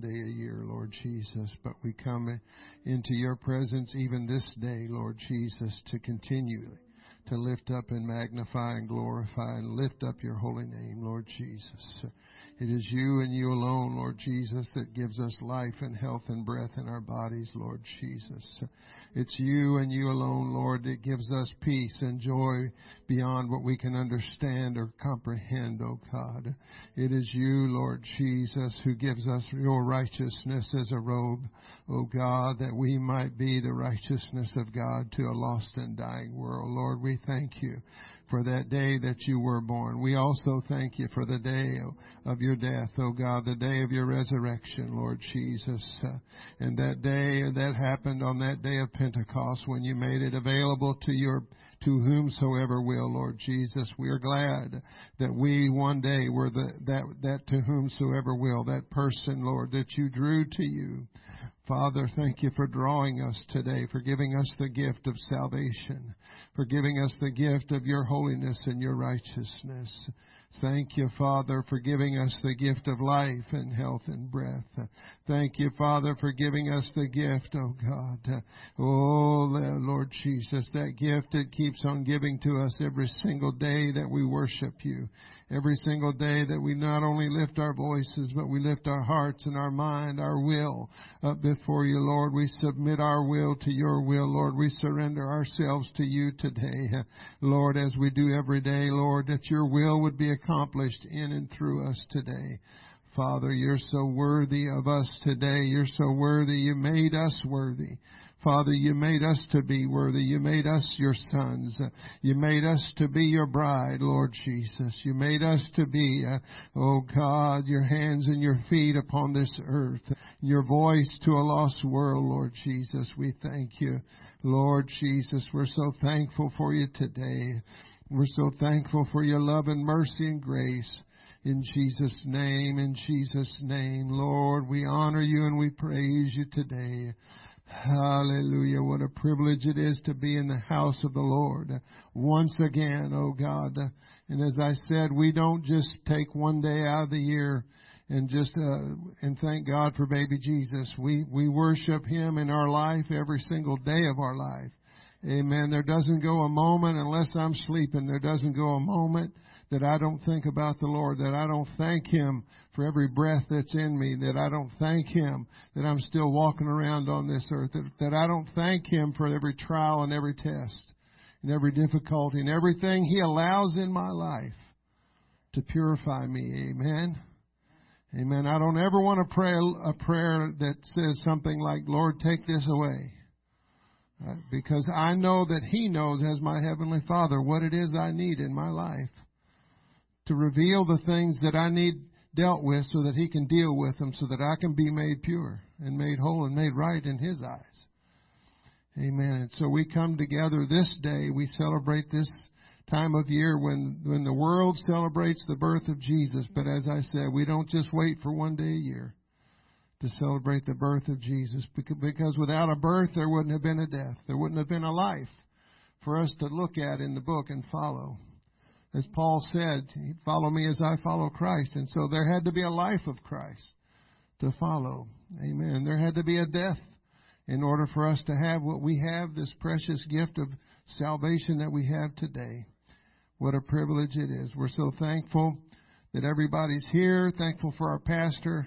day a year, Lord Jesus, but we come into your presence even this day, Lord Jesus, to continue to lift up and magnify and glorify and lift up your holy name, Lord Jesus. It is you and you alone, Lord Jesus, that gives us life and health and breath in our bodies, Lord Jesus. It's you and you alone, Lord, that gives us peace and joy beyond what we can understand or comprehend, O God. It is you, Lord Jesus, who gives us your righteousness as a robe, O God, that we might be the righteousness of God to a lost and dying world. Lord, we thank you for that day that you were born. We also thank you for the day of your death, O oh God, the day of your resurrection, Lord Jesus. Uh, and that day that happened on that day of Pentecost when you made it available to your to whomsoever will, Lord Jesus. We are glad that we one day were the that that to whomsoever will, that person, Lord, that you drew to you. Father, thank you for drawing us today, for giving us the gift of salvation, for giving us the gift of your holiness and your righteousness. Thank you, Father, for giving us the gift of life and health and breath. Thank you, Father, for giving us the gift, oh God. Oh, Lord Jesus, that gift that keeps on giving to us every single day that we worship you every single day that we not only lift our voices, but we lift our hearts and our mind, our will up before you, Lord. We submit our will to your will, Lord. We surrender ourselves to you today, Lord, as we do every day, Lord, that your will would be accomplished in and through us today. Father, you're so worthy of us today. You're so worthy. You made us worthy. Father, you made us to be worthy. You made us your sons. You made us to be your bride, Lord Jesus. You made us to be, uh, oh God, your hands and your feet upon this earth. Your voice to a lost world, Lord Jesus. We thank you. Lord Jesus, we're so thankful for you today. We're so thankful for your love and mercy and grace. In Jesus' name, in Jesus' name, Lord, we honor you and we praise you today. Hallelujah. What a privilege it is to be in the house of the Lord once again, oh God. And as I said, we don't just take one day out of the year and just uh, and thank God for baby Jesus. We we worship him in our life every single day of our life. Amen. There doesn't go a moment unless I'm sleeping. There doesn't go a moment that I don't think about the Lord, that I don't thank Him for every breath that's in me, that I don't thank Him that I'm still walking around on this earth, that, that I don't thank Him for every trial and every test and every difficulty and everything He allows in my life to purify me. Amen. Amen. I don't ever want to pray a prayer that says something like, Lord, take this away. Uh, because I know that He knows, as my Heavenly Father, what it is I need in my life to reveal the things that I need dealt with so that He can deal with them so that I can be made pure and made whole and made right in His eyes. Amen. And so we come together this day. We celebrate this time of year when, when the world celebrates the birth of Jesus. But as I said, we don't just wait for one day a year to celebrate the birth of Jesus because without a birth there wouldn't have been a death. There wouldn't have been a life for us to look at in the book and follow as Paul said, follow me as I follow Christ. And so there had to be a life of Christ to follow. Amen. There had to be a death in order for us to have what we have, this precious gift of salvation that we have today. What a privilege it is. We're so thankful that everybody's here, thankful for our pastor,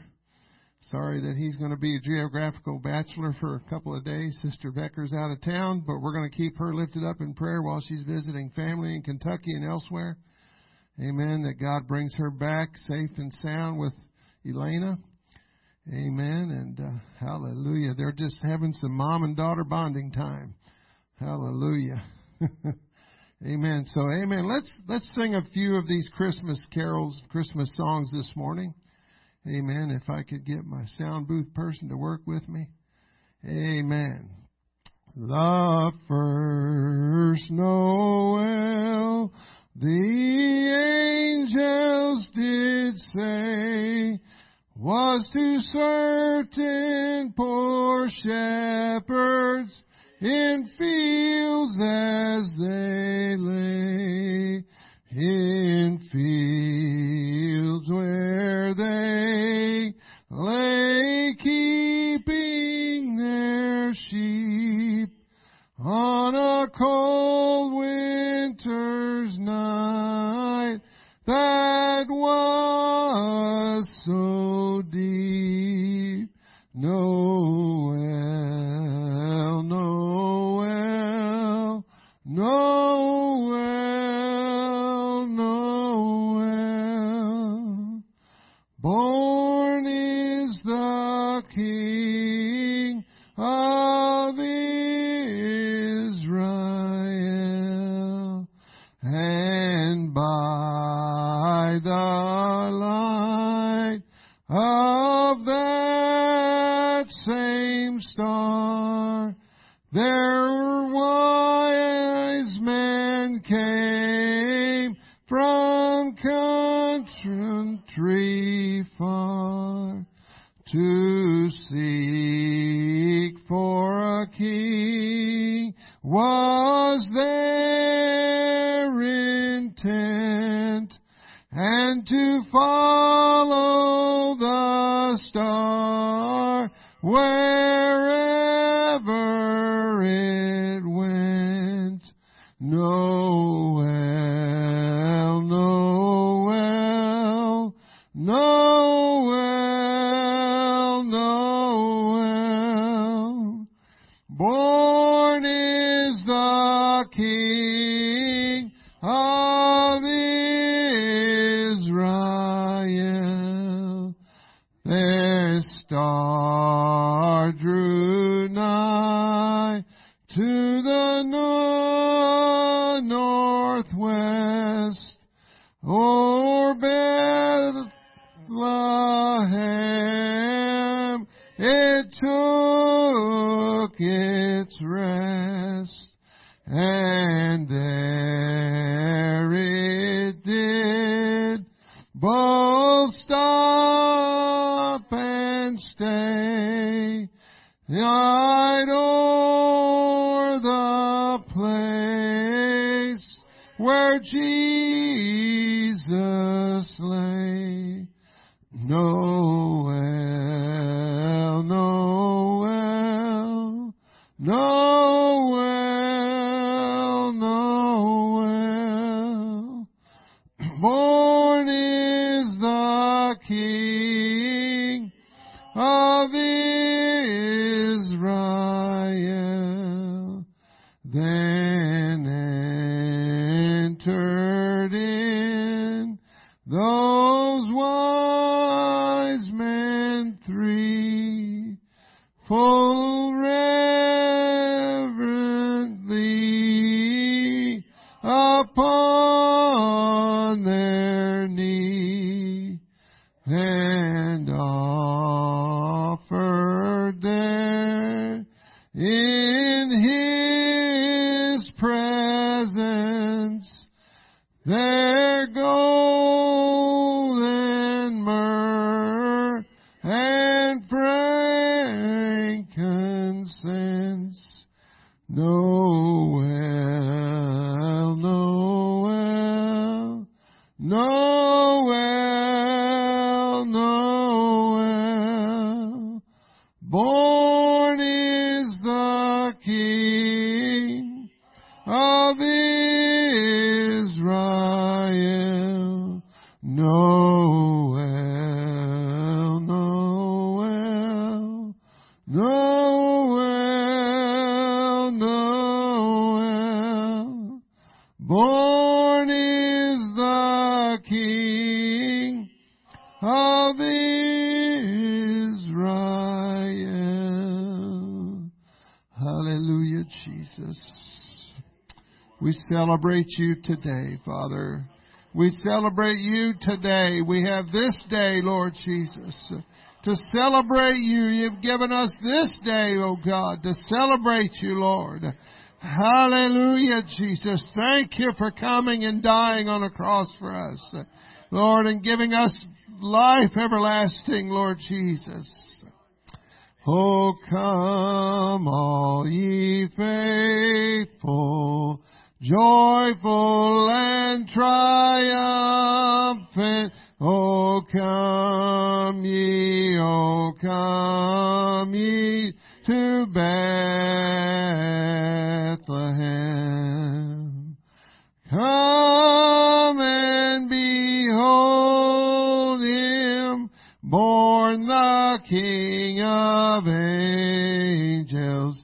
Sorry that he's going to be a geographical bachelor for a couple of days. Sister Becker's out of town, but we're going to keep her lifted up in prayer while she's visiting family in Kentucky and elsewhere. Amen. That God brings her back safe and sound with Elena. Amen. And uh, hallelujah. They're just having some mom and daughter bonding time. Hallelujah. amen. So, amen. Let's let's sing a few of these Christmas carols, Christmas songs this morning. Amen. If I could get my sound booth person to work with me. Amen. The first Noel, the angels did say, was to certain poor shepherds in fields as they lay in fields where they lay keeping their sheep. On a cold winter's night that was entered in those celebrate you today, Father. We celebrate you today. We have this day, Lord Jesus, to celebrate you. You've given us this day, oh God, to celebrate you, Lord. Hallelujah, Jesus. Thank you for coming and dying on a cross for us, Lord, and giving us life everlasting, Lord Jesus. Oh, come all ye faithful, joyful and triumphant, O come ye, O come ye to Bethlehem. Come and behold him, born the King of angels.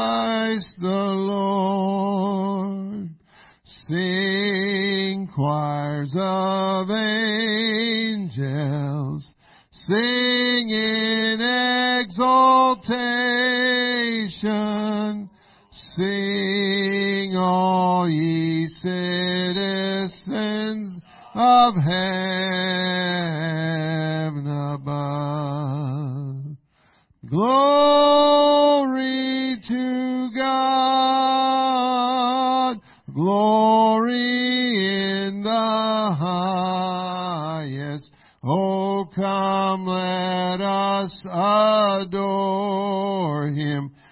ye citizens of heaven above. Glory to God, glory in the highest. Oh, come, let us adore Him.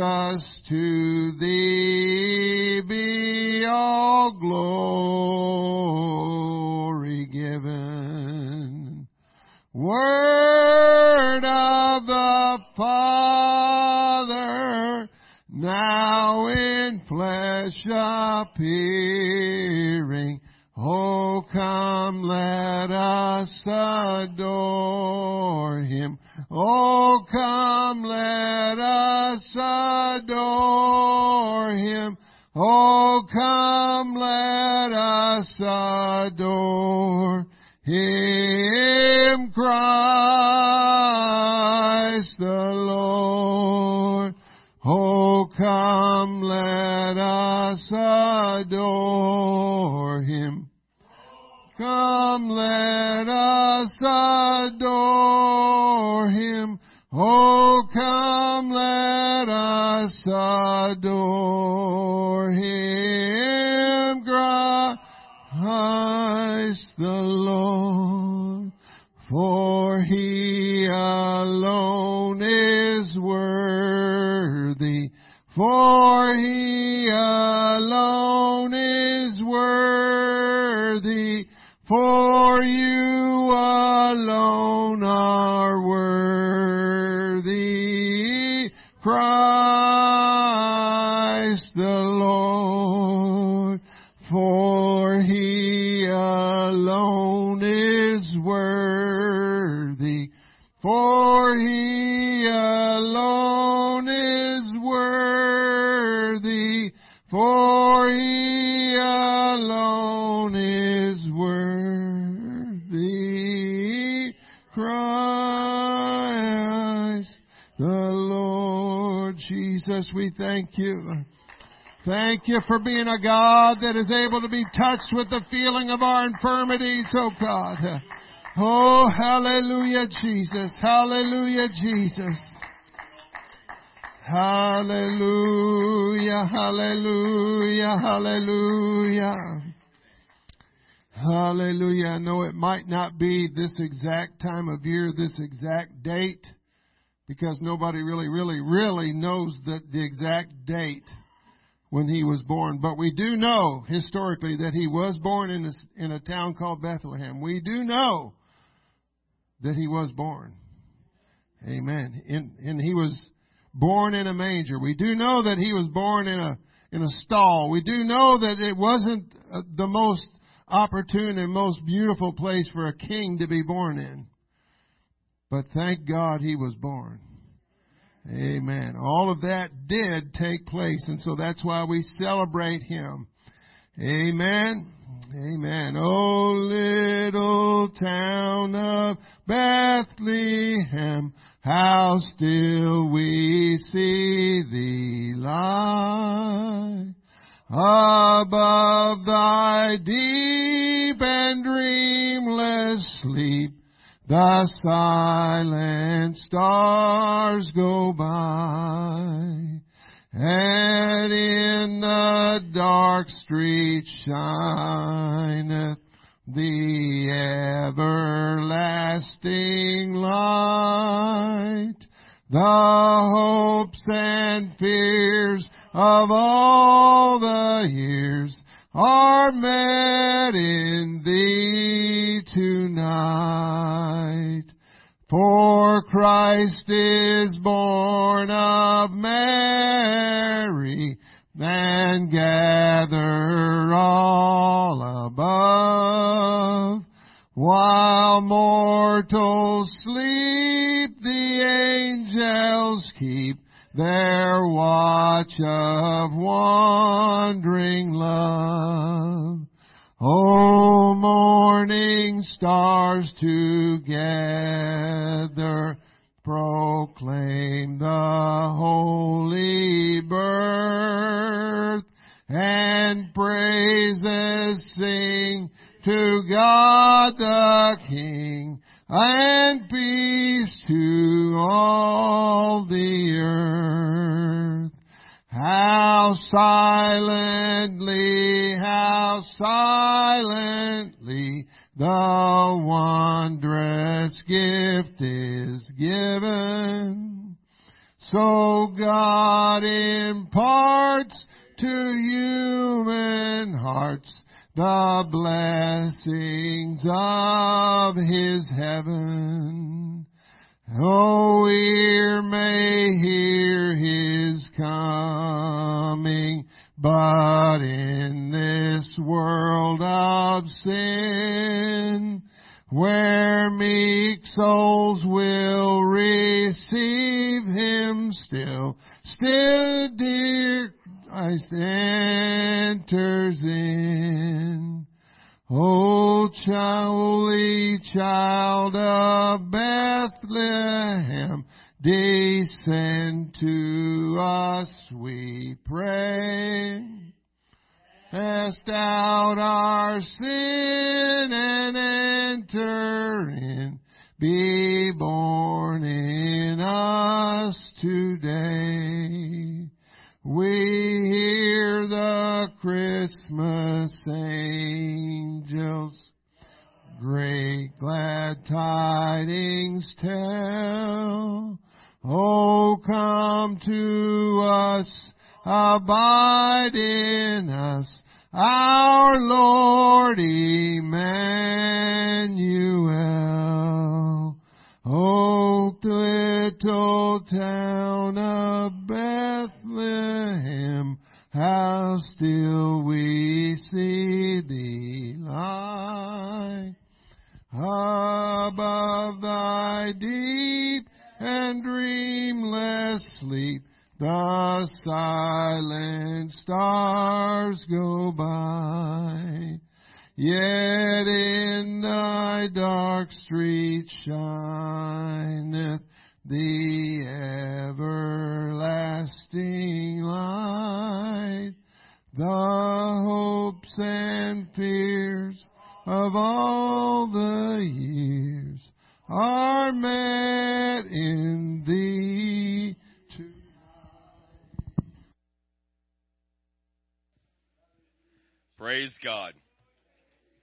Jesus, to Thee be all glory given. Word of the Father, now in flesh appearing. Oh, come, let us adore Him. Oh, come, let us adore Him. Oh, come, let us adore Him, Christ the Lord. Oh, come, let us adore Him. Come, let us adore Him. Oh, come, let us adore Him, Christ the Lord. For He alone is worthy. For He you thank you. Thank you for being a God that is able to be touched with the feeling of our infirmities, oh God. Oh, hallelujah, Jesus. Hallelujah, Jesus. Hallelujah, hallelujah, hallelujah. Hallelujah. I know it might not be this exact time of year, this exact date, because nobody really, really, really knows the, the exact date when he was born. But we do know historically that he was born in a, in a town called Bethlehem. We do know that he was born. Amen. In, and he was born in a manger. We do know that he was born in a in a stall. We do know that it wasn't uh, the most opportune and most beautiful place for a king to be born in. But thank God he was born. Amen. All of that did take place, and so that's why we celebrate Him. Amen. Amen. Oh, little town of Bethlehem, how still we see thee lie. Above thy deep and dreamless sleep, the silent stars go by. And in the dark street shineth the everlasting light. The hopes and fears of all the years are met in thee tonight. For Christ is born of Mary and gather all above. While mortals sleep, the angels keep their watch of wandering love. O morning stars together proclaim the holy birth and praises sing to God the King and peace to all the earth. How silently, how silently the wondrous gift is given. So God imparts to human hearts the blessings of His heaven. Oh, ear may hear His coming, but in this world of sin, where meek souls will receive Him still, still dear Christ enters in. O holy child of Bethlehem, descend to us, we pray. Cast out our sin and enter in. Be born in us today. We hear the Christmas angels great glad tidings tell. Oh, come to us, abide in us, our Lord Emmanuel. Oh, little town of Bethlehem, how still we see thee lie. Above thy deep and dreamless sleep, the silent stars go by. Yet in thy dark street shineth the everlasting light. The hopes and fears of all the years are met in thee Tonight. Praise God.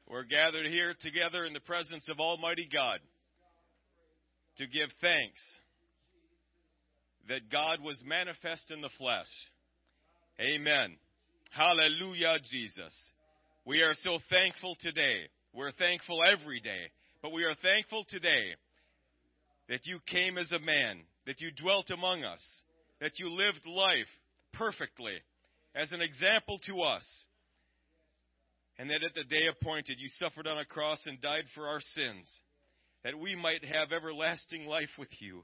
We're gathered here together in the presence of Almighty God to give thanks that God was manifest in the flesh. Amen. Hallelujah, Jesus. We are so thankful today. We're thankful every day, but we are thankful today that you came as a man, that you dwelt among us, that you lived life perfectly as an example to us, and that at the day appointed you suffered on a cross and died for our sins, that we might have everlasting life with you.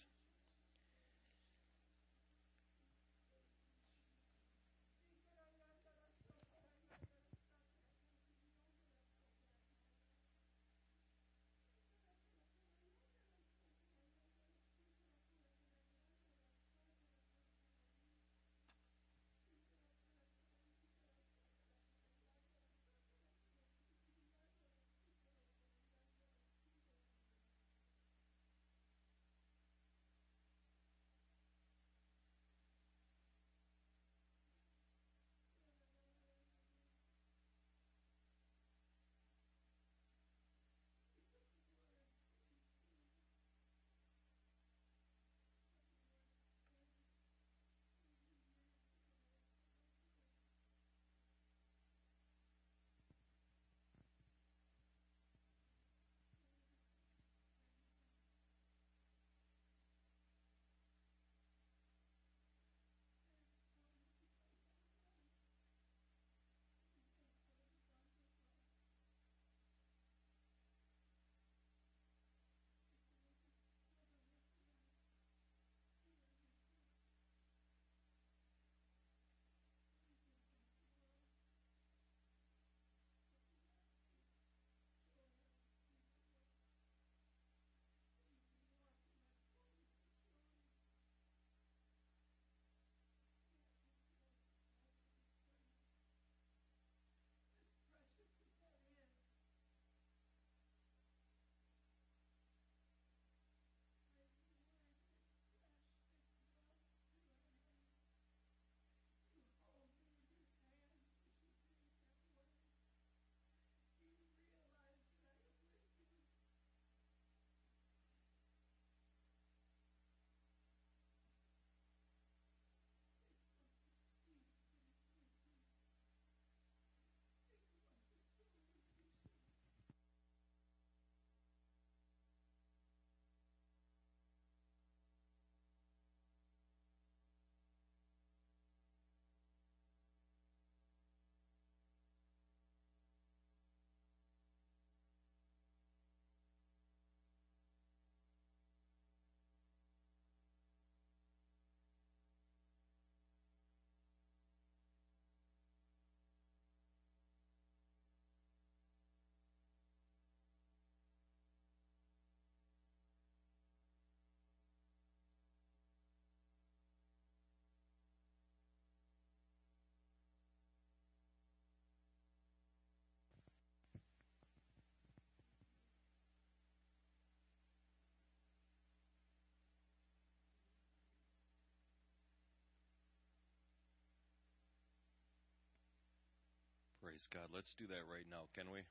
Praise God. Let's do that right now, can we?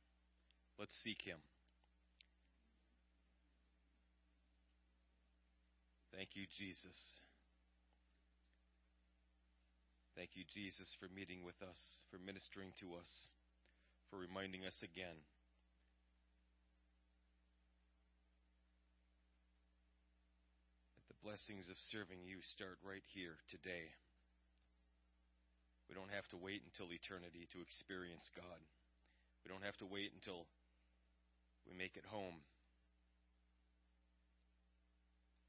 Let's seek Him. Thank you, Jesus. Thank you, Jesus, for meeting with us, for ministering to us, for reminding us again. that The blessings of serving you start right here today. We don't have to wait until eternity to experience God. We don't have to wait until we make it home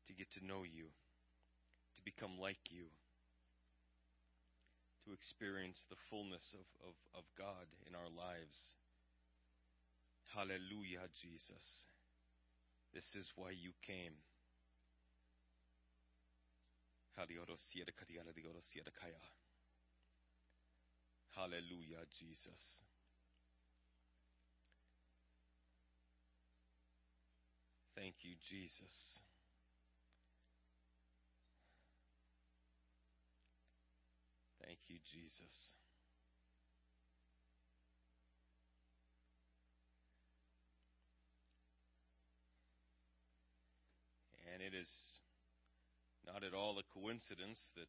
to get to know you, to become like you, to experience the fullness of, of, of God in our lives. Hallelujah, Jesus. This is why you came. Hallelujah, Jesus. Thank you, Jesus. Thank you, Jesus. And it is not at all a coincidence that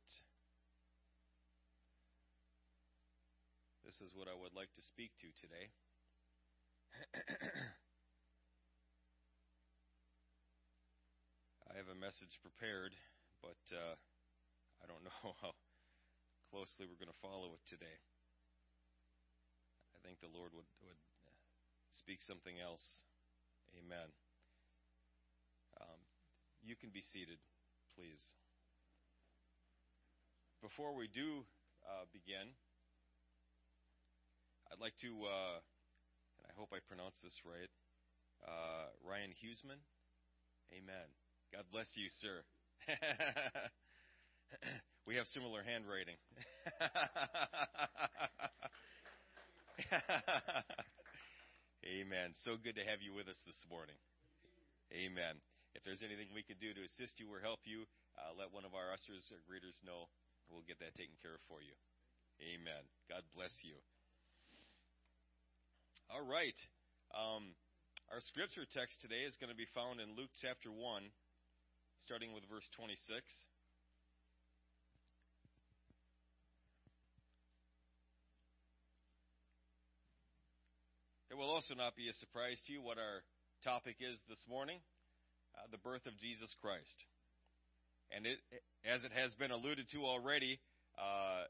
this is what I would like to speak to today. I have a message prepared, but uh, I don't know how closely we're going to follow it today. I think the Lord would, would speak something else. Amen. Um, you can be seated, please. Before we do uh, begin, I'd like to, uh, and I hope I pronounce this right, uh, Ryan Huseman. Amen. God bless you, sir. we have similar handwriting. Amen. So good to have you with us this morning. Amen. If there's anything we can do to assist you or help you, uh, let one of our ushers or greeters know. We'll get that taken care of for you. Amen. God bless you. All right. Um, our scripture text today is going to be found in Luke chapter 1, starting with verse 26. It will also not be a surprise to you what our topic is this morning uh, the birth of Jesus Christ. And it, as it has been alluded to already, uh,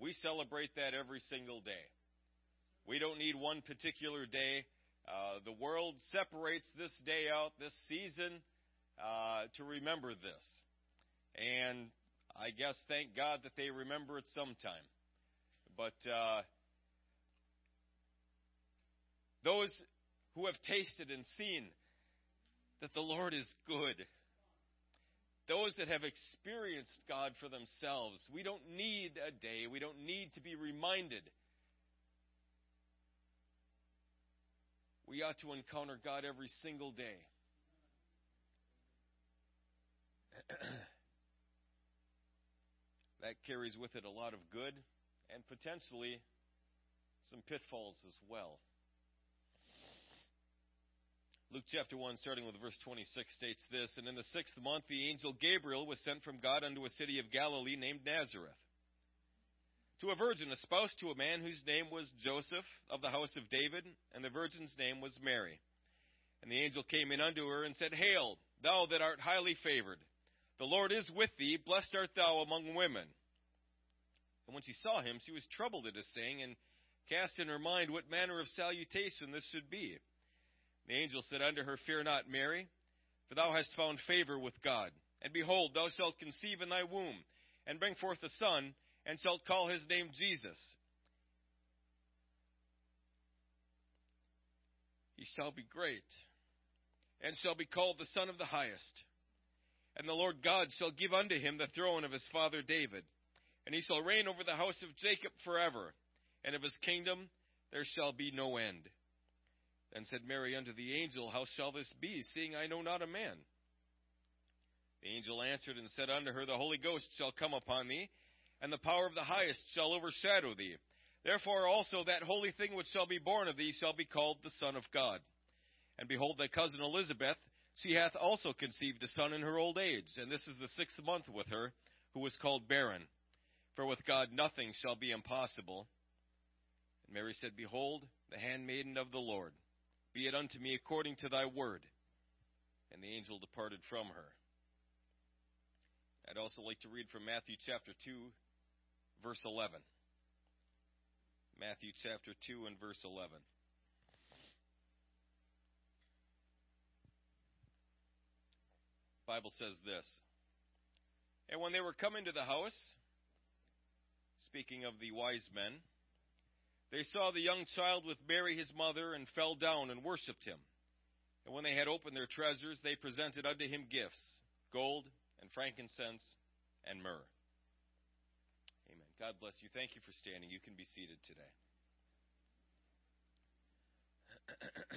we celebrate that every single day. We don't need one particular day. Uh, the world separates this day out, this season, uh, to remember this. And I guess thank God that they remember it sometime. But uh, those who have tasted and seen that the Lord is good. Those that have experienced God for themselves. We don't need a day. We don't need to be reminded. We ought to encounter God every single day. that carries with it a lot of good and potentially some pitfalls as well. Luke chapter 1, starting with verse 26, states this And in the sixth month, the angel Gabriel was sent from God unto a city of Galilee named Nazareth, to a virgin espoused to a man whose name was Joseph, of the house of David, and the virgin's name was Mary. And the angel came in unto her and said, Hail, thou that art highly favored! The Lord is with thee, blessed art thou among women. And when she saw him, she was troubled at his saying, and cast in her mind what manner of salutation this should be. The angel said unto her, Fear not, Mary, for thou hast found favor with God. And behold, thou shalt conceive in thy womb, and bring forth a son, and shalt call his name Jesus. He shall be great, and shall be called the Son of the Highest. And the Lord God shall give unto him the throne of his father David, and he shall reign over the house of Jacob forever, and of his kingdom there shall be no end. Then said Mary unto the angel, How shall this be, seeing I know not a man? The angel answered and said unto her, The Holy Ghost shall come upon thee, and the power of the highest shall overshadow thee. Therefore also that holy thing which shall be born of thee shall be called the Son of God. And behold, thy cousin Elizabeth, she hath also conceived a son in her old age, and this is the sixth month with her, who was called barren. For with God nothing shall be impossible. And Mary said, Behold, the handmaiden of the Lord be it unto me according to thy word. And the angel departed from her. I'd also like to read from Matthew chapter 2, verse 11. Matthew chapter 2 and verse 11. Bible says this. And when they were come into the house, speaking of the wise men, they saw the young child with Mary his mother, and fell down and worshipped him. And when they had opened their treasures, they presented unto him gifts gold, and frankincense, and myrrh. God bless you. Thank you for standing. You can be seated today.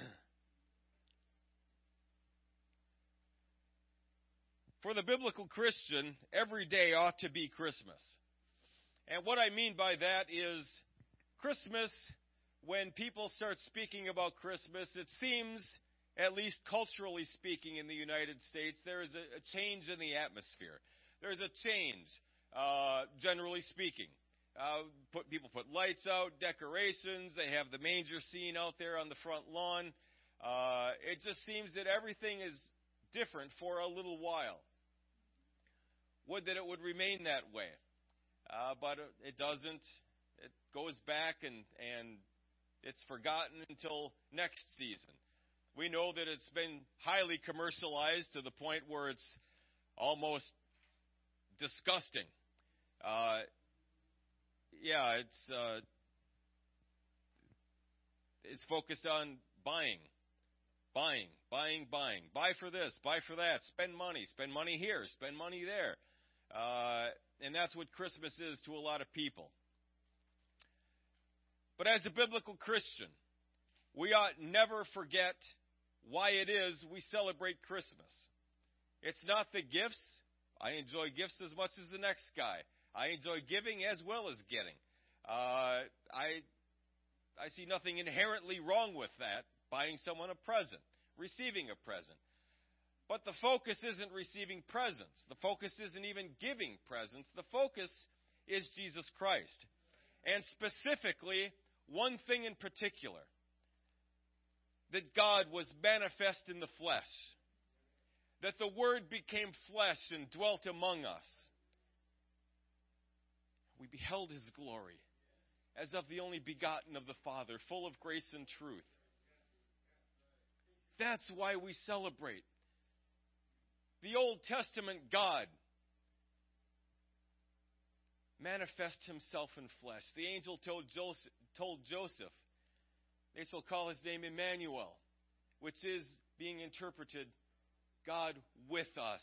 For the biblical Christian, every day ought to be Christmas. And what I mean by that is Christmas, when people start speaking about Christmas, it seems, at least culturally speaking in the United States, there is a, a change in the atmosphere. There's a change, uh, generally speaking. Uh, put, people put lights out, decorations. They have the manger scene out there on the front lawn. Uh, it just seems that everything is different for a little while. Would that it would remain that way, uh, but it doesn't it goes back and, and it's forgotten until next season. We know that it's been highly commercialized to the point where it's almost disgusting. Uh, yeah, it's uh, it's focused on buying, buying, buying, buying. Buy for this, buy for that. Spend money, spend money here, spend money there, uh, and that's what Christmas is to a lot of people. But as a biblical Christian, we ought never forget why it is we celebrate Christmas. It's not the gifts. I enjoy gifts as much as the next guy. I enjoy giving as well as getting. Uh, I I see nothing inherently wrong with that. Buying someone a present, receiving a present. But the focus isn't receiving presents. The focus isn't even giving presents. The focus is Jesus Christ. And specifically, one thing in particular that God was manifest in the flesh, that the Word became flesh and dwelt among us. We beheld His glory as of the only begotten of the Father, full of grace and truth. That's why we celebrate. The Old Testament God manifest himself in flesh. The angel told Joseph, told Joseph, they shall call his name Emmanuel, which is being interpreted God with us.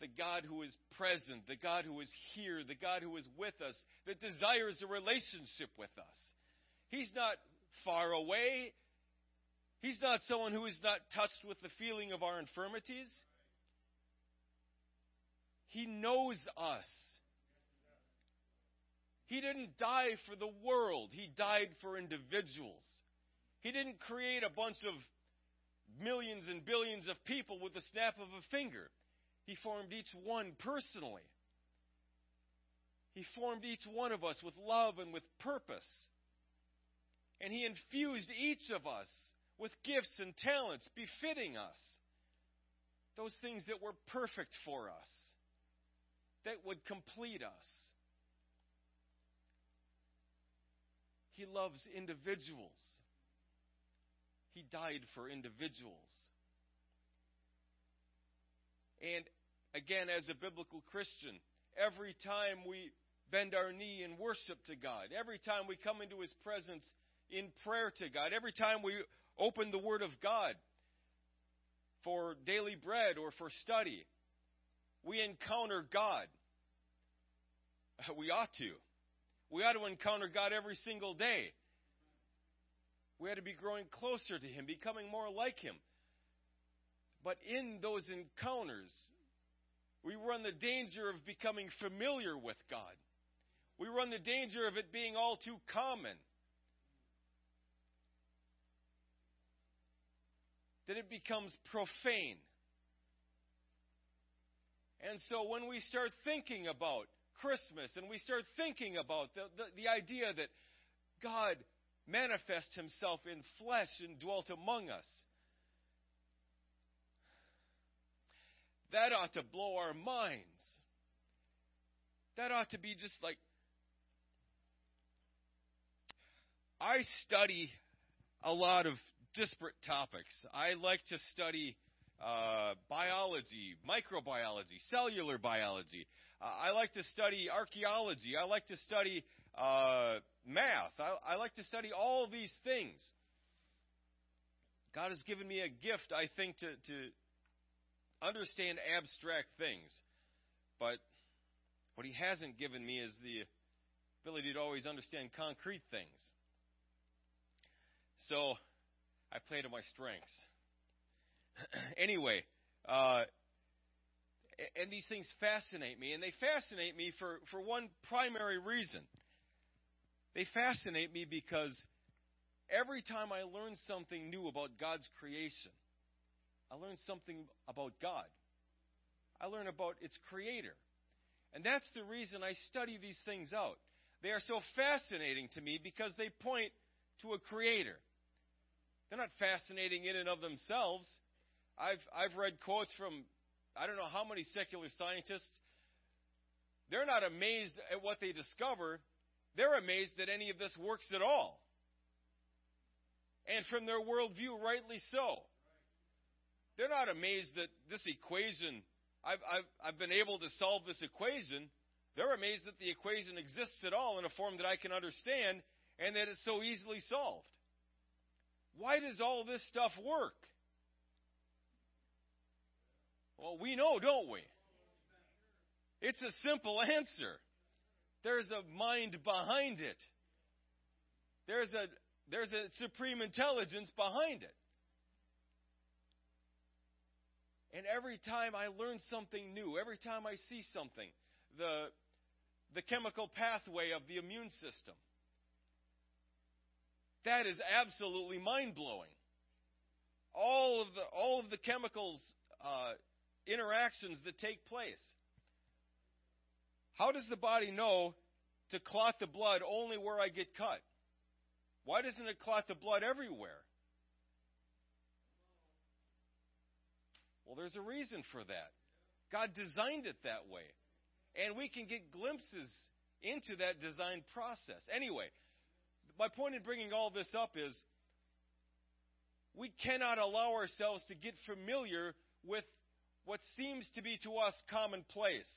The God who is present, the God who is here, the God who is with us, that desires a relationship with us. He's not far away. He's not someone who is not touched with the feeling of our infirmities. He knows us. He didn't die for the world, He died for individuals. He didn't create a bunch of millions and billions of people with the snap of a finger. He formed each one personally. He formed each one of us with love and with purpose. And He infused each of us with gifts and talents befitting us. Those things that were perfect for us, that would complete us. He loves individuals. He died for individuals. And again, as a biblical Christian, every time we bend our knee in worship to God, every time we come into His presence in prayer to God, every time we open the Word of God for daily bread or for study, we encounter God. We ought to. We ought to encounter God every single day. We ought to be growing closer to Him, becoming more like Him. But in those encounters, we run the danger of becoming familiar with God. We run the danger of it being all too common. That it becomes profane. And so when we start thinking about Christmas and we start thinking about the, the, the idea that God manifests himself in flesh and dwelt among us, that ought to blow our minds. That ought to be just like. I study a lot of disparate topics. I like to study uh, biology, microbiology, cellular biology. Uh, I like to study archaeology. I like to study uh, math. I, I like to study all these things. God has given me a gift, I think, to, to understand abstract things. But what He hasn't given me is the ability to always understand concrete things. So I play to my strengths. anyway, uh, and these things fascinate me, and they fascinate me for, for one primary reason. They fascinate me because every time I learn something new about God's creation, I learn something about God. I learn about its creator. And that's the reason I study these things out. They are so fascinating to me because they point to a creator. They're not fascinating in and of themselves. I've, I've read quotes from I don't know how many secular scientists, they're not amazed at what they discover. They're amazed that any of this works at all. And from their worldview, rightly so. They're not amazed that this equation, I've, I've, I've been able to solve this equation. They're amazed that the equation exists at all in a form that I can understand and that it's so easily solved. Why does all this stuff work? Well, we know, don't we? It's a simple answer. There's a mind behind it. There's a there's a supreme intelligence behind it. And every time I learn something new, every time I see something, the the chemical pathway of the immune system. That is absolutely mind blowing. All of the all of the chemicals uh, interactions that take place. How does the body know to clot the blood only where I get cut? Why doesn't it clot the blood everywhere? Well, there's a reason for that. God designed it that way. And we can get glimpses into that design process. Anyway, my point in bringing all this up is we cannot allow ourselves to get familiar with what seems to be to us commonplace.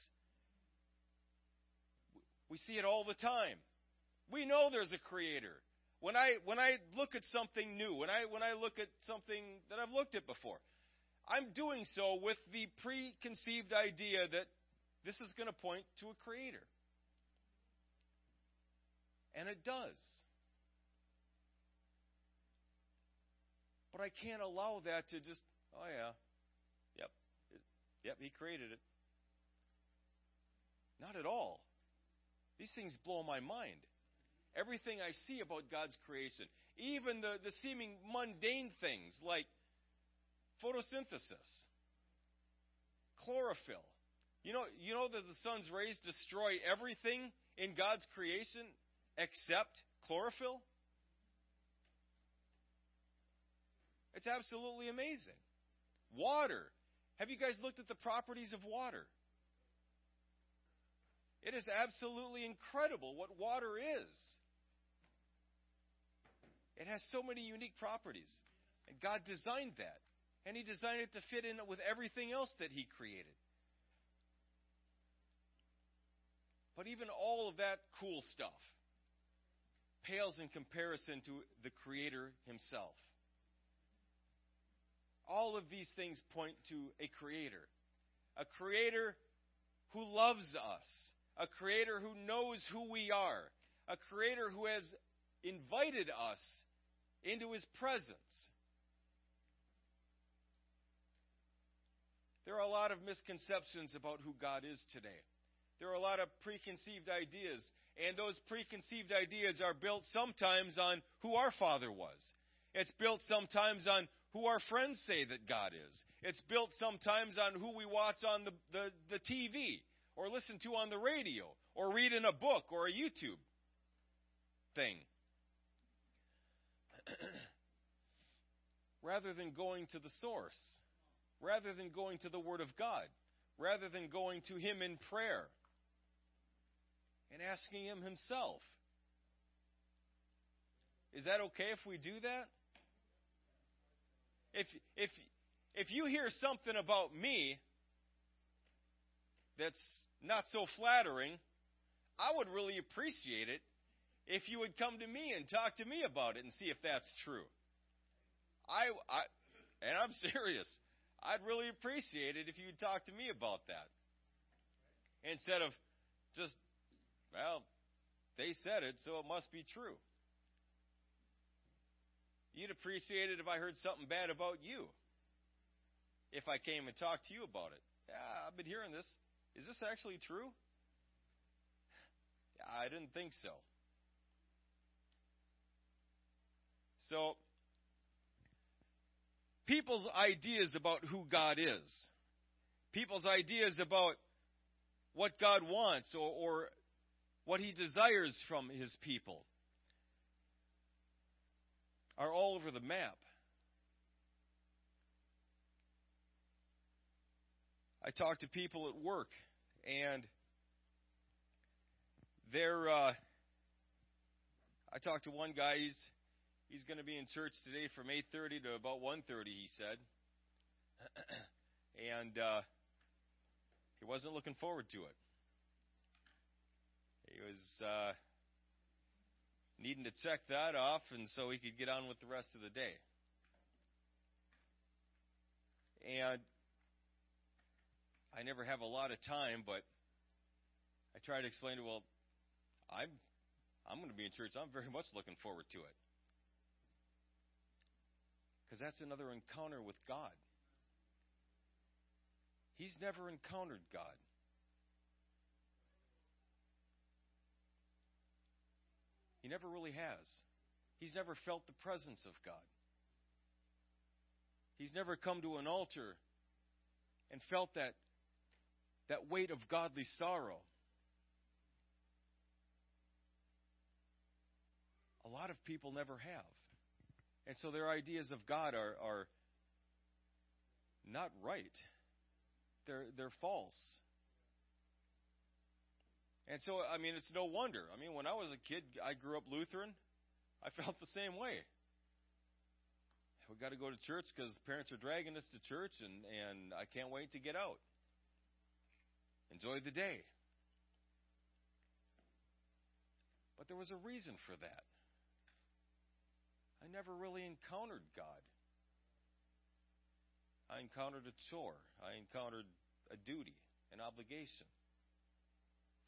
We see it all the time. We know there's a creator. When I when I look at something new, when I when I look at something that I've looked at before, I'm doing so with the preconceived idea that this is going to point to a creator. And it does. But I can't allow that to just, oh yeah, yep, yep, he created it. Not at all. These things blow my mind. Everything I see about God's creation, even the, the seeming mundane things like photosynthesis, chlorophyll. You know, you know that the sun's rays destroy everything in God's creation except chlorophyll? It's absolutely amazing. Water. Have you guys looked at the properties of water? It is absolutely incredible what water is. It has so many unique properties. And God designed that. And He designed it to fit in with everything else that He created. But even all of that cool stuff pales in comparison to the Creator Himself. All of these things point to a Creator. A Creator who loves us a creator who knows who we are, a creator who has invited us into his presence. There are a lot of misconceptions about who God is today. There are a lot of preconceived ideas, and those preconceived ideas are built sometimes on who our Father was. It's built sometimes on who our friends say that God is. It's built sometimes on who we watch on the, the, the TV or listen to on the radio or read in a book or a YouTube thing. rather than going to the source, rather than going to the Word of God, rather than going to Him in prayer and asking Him Himself. Is that okay if we do that? If, if, if you hear something about me that's not so flattering, I would really appreciate it if you would come to me and talk to me about it and see if that's true. I, I and I'm serious. I'd really appreciate it if you'd talk to me about that. Instead of just, well, they said it, so it must be true. You'd appreciate it if I heard something bad about you. If I came and talked to you about it. Yeah, I've been hearing this. Is this actually true? I didn't think so. So, people's ideas about who God is, people's ideas about what God wants or, or what He desires from His people are all over the map. I talk to people at work, and they're. Uh, I talked to one guy. He's he's going to be in church today from 8:30 to about 1:30. He said, and uh, he wasn't looking forward to it. He was uh, needing to check that off, and so he could get on with the rest of the day. And I never have a lot of time, but I try to explain to well, I'm I'm going to be in church. I'm very much looking forward to it. Because that's another encounter with God. He's never encountered God. He never really has. He's never felt the presence of God. He's never come to an altar and felt that, that weight of godly sorrow. A lot of people never have. And so their ideas of God are, are not right. They're, they're false. And so, I mean, it's no wonder. I mean, when I was a kid, I grew up Lutheran. I felt the same way. We got to go to church because the parents are dragging us to church, and, and I can't wait to get out. Enjoy the day. But there was a reason for that. I never really encountered God. I encountered a chore. I encountered a duty, an obligation.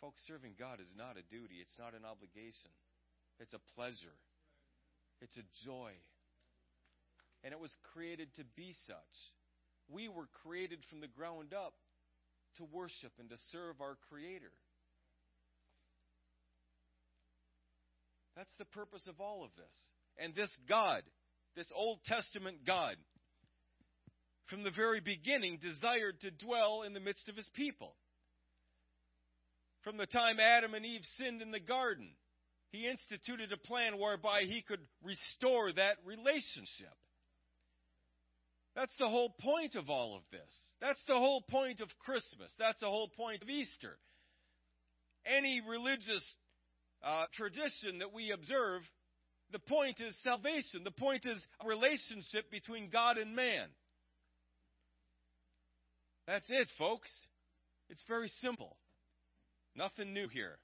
Folks, serving God is not a duty, it's not an obligation. It's a pleasure, it's a joy. And it was created to be such. We were created from the ground up to worship and to serve our Creator. That's the purpose of all of this. And this God, this Old Testament God, from the very beginning desired to dwell in the midst of his people. From the time Adam and Eve sinned in the garden, he instituted a plan whereby he could restore that relationship. That's the whole point of all of this. That's the whole point of Christmas. That's the whole point of Easter. Any religious uh, tradition that we observe, the point is salvation. The point is a relationship between God and man. That's it, folks. It's very simple. Nothing new here.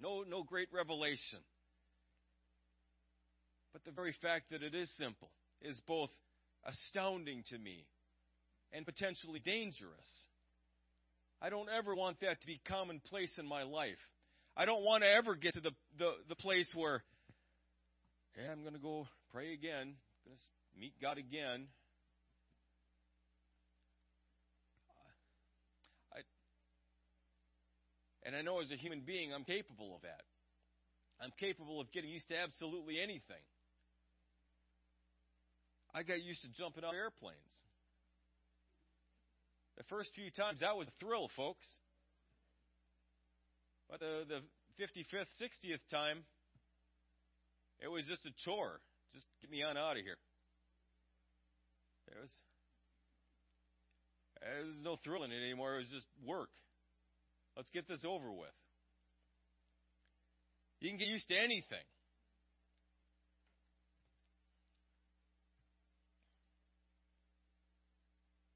No, no great revelation. But the very fact that it is simple is both astounding to me and potentially dangerous. I don't ever want that to be commonplace in my life. I don't want to ever get to the, the, the place where, hey, I'm going to go pray again, I'm going to meet God again. I, and I know as a human being, I'm capable of that. I'm capable of getting used to absolutely anything. I got used to jumping out of airplanes. The first few times, that was a thrill, folks. But the, the 55th, 60th time, it was just a chore. Just get me on out of here. There was, there was no thrill in it anymore. It was just work. Let's get this over with. You can get used to anything.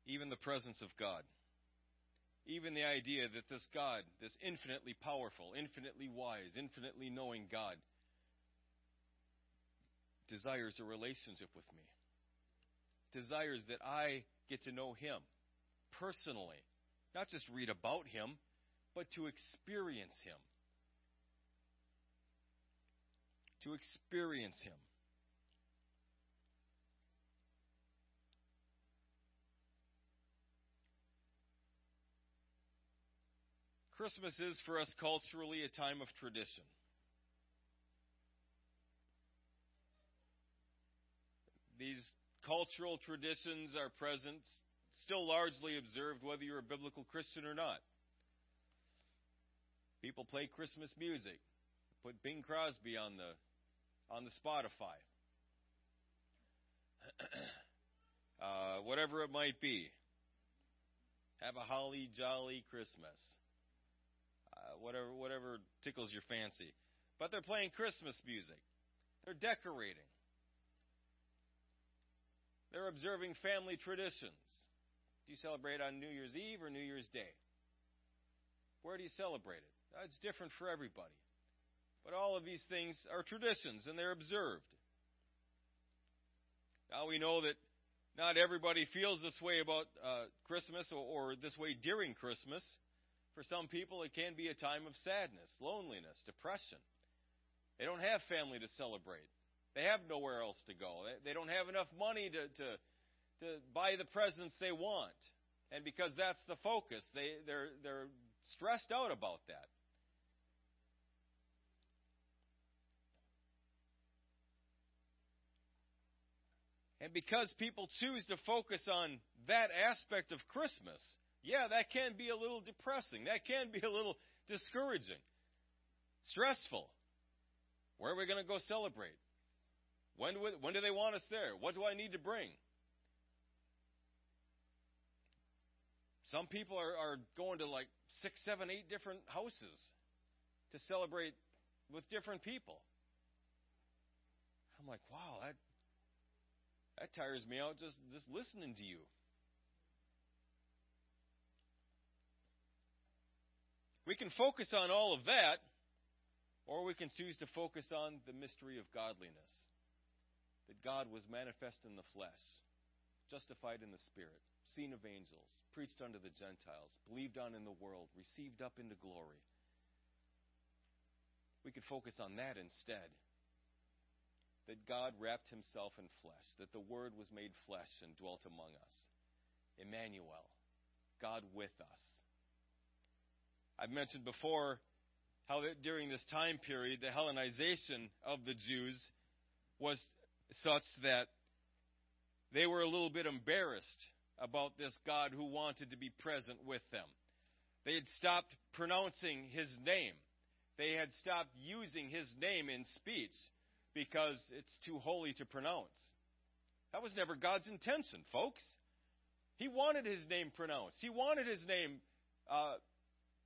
even the presence of God. Even the idea that this God, this infinitely powerful, infinitely wise, infinitely knowing God, desires a relationship with me. Desires that I get to know Him personally. Not just read about Him, but to experience Him. To experience Him. Christmas is for us culturally a time of tradition. These cultural traditions are present, still largely observed whether you're a biblical Christian or not. People play Christmas music, put Bing Crosby on the on the Spotify. uh, whatever it might be. Have a holly jolly Christmas whatever whatever tickles your fancy. But they're playing Christmas music. They're decorating. They're observing family traditions. Do you celebrate on New Year's Eve or New Year's Day? Where do you celebrate it? It's different for everybody. But all of these things are traditions and they're observed. Now we know that not everybody feels this way about uh, Christmas or, or this way during Christmas. For some people, it can be a time of sadness, loneliness, depression. They don't have family to celebrate. They have nowhere else to go. They, don't have enough money to, to, to buy the presents they want. And because that's the focus, they, they're, they're stressed out about that. And because people choose to focus on that aspect of Christmas, yeah, that can be a little depressing. That can be a little discouraging, stressful. Where are we going to go celebrate? When do, when do they want us there? What do I need to bring? Some people are, are going to like six, seven, eight different houses to celebrate with different people. I'm like, wow, that that tires me out just, just listening to you. We can focus on all of that, or we can choose to focus on the mystery of godliness. That God was manifest in the flesh, justified in the Spirit, seen of angels, preached unto the Gentiles, believed on in the world, received up into glory. We could focus on that instead that God wrapped himself in flesh, that the Word was made flesh and dwelt among us. Emmanuel, God with us. I've mentioned before how that during this time period, the Hellenization of the Jews was such that they were a little bit embarrassed about this God who wanted to be present with them. They had stopped pronouncing his name. They had stopped using his name in speech because it's too holy to pronounce. That was never God's intention, folks. He wanted his name pronounced. He wanted his name uh,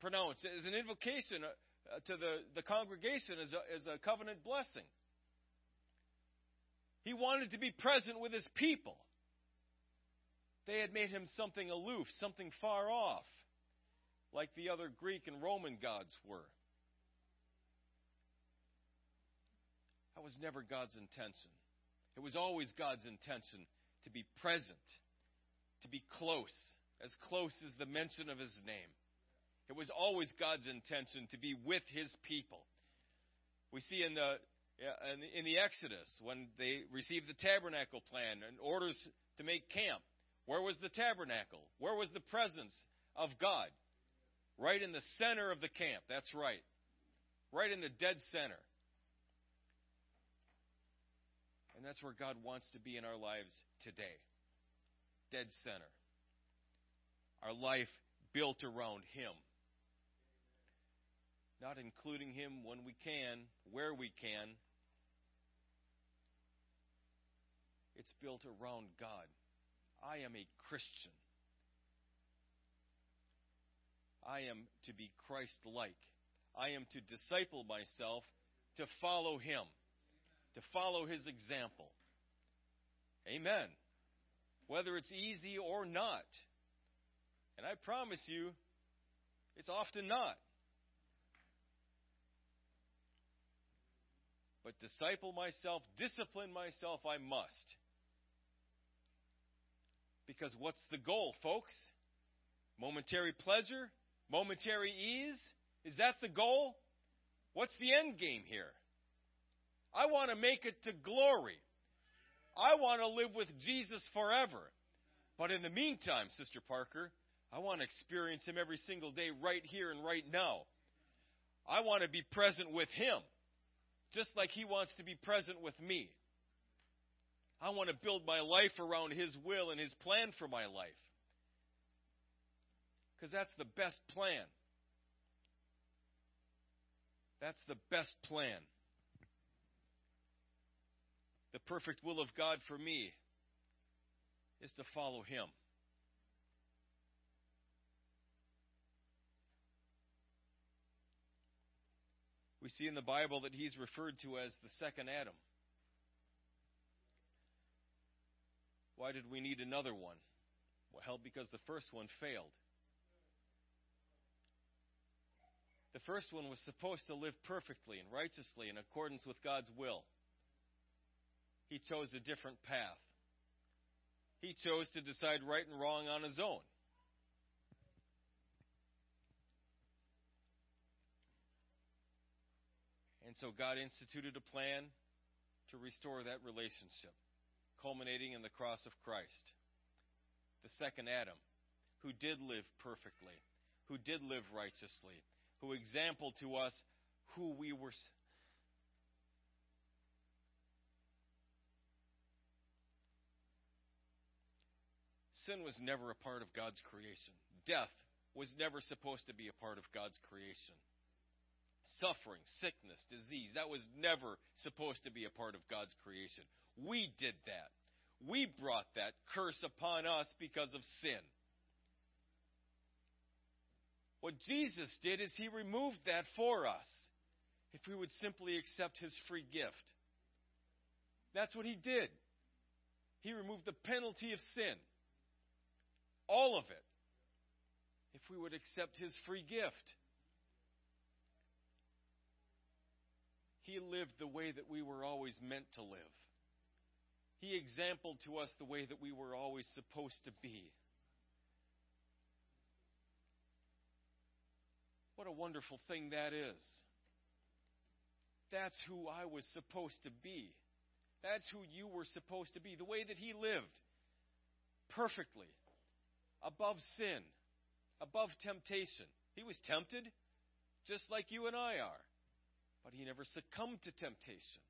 pronounced as an invocation uh, to the, the congregation as a, as a covenant blessing. He wanted to be present with his people. They had made him something aloof, something far off, like the other Greek and Roman gods were. That was never God's intention. It was always God's intention to be present, to be close, as close as the mention of his name. It was always God's intention to be with his people. We see in the in the Exodus when they received the tabernacle plan and orders to make camp. Where was the tabernacle? Where was the presence of God? Right in the center of the camp. That's right. Right in the dead center. And that's where God wants to be in our lives today. Dead center. Our life built around Him. Not including Him when we can, where we can. It's built around God. I am a Christian. I am to be Christ like. I am to disciple myself to follow Him to follow his example. Amen. Whether it's easy or not. And I promise you, it's often not. But disciple myself, discipline myself, I must. Because what's the goal, folks? Momentary pleasure? Momentary ease? Is that the goal? What's the end game here? I want to make it to glory. I want to live with Jesus forever. But in the meantime, Sister Parker, I want to experience Him every single day, right here and right now. I want to be present with Him, just like He wants to be present with me. I want to build my life around His will and His plan for my life. Because that's the best plan. That's the best plan the perfect will of God for me is to follow Him. We see in the Bible that He's referred to as the second Adam. Why did we need another one? Well, because the first one failed. The first one was supposed to live perfectly and righteously in accordance with God's will. He chose a different path. He chose to decide right and wrong on his own. And so God instituted a plan to restore that relationship, culminating in the cross of Christ. The second Adam, who did live perfectly, who did live righteously, who exampled to us who we were. Sin was never a part of God's creation. Death was never supposed to be a part of God's creation. Suffering, sickness, disease, that was never supposed to be a part of God's creation. We did that. We brought that curse upon us because of sin. What Jesus did is he removed that for us if we would simply accept his free gift. That's what he did. He removed the penalty of sin. All of it. If we would accept his free gift. He lived the way that we were always meant to live. He exampled to us the way that we were always supposed to be. What a wonderful thing that is. That's who I was supposed to be. That's who you were supposed to be. The way that he lived. Perfectly. Above sin. Above temptation. He was tempted just like you and I are. But he never succumbed to temptation.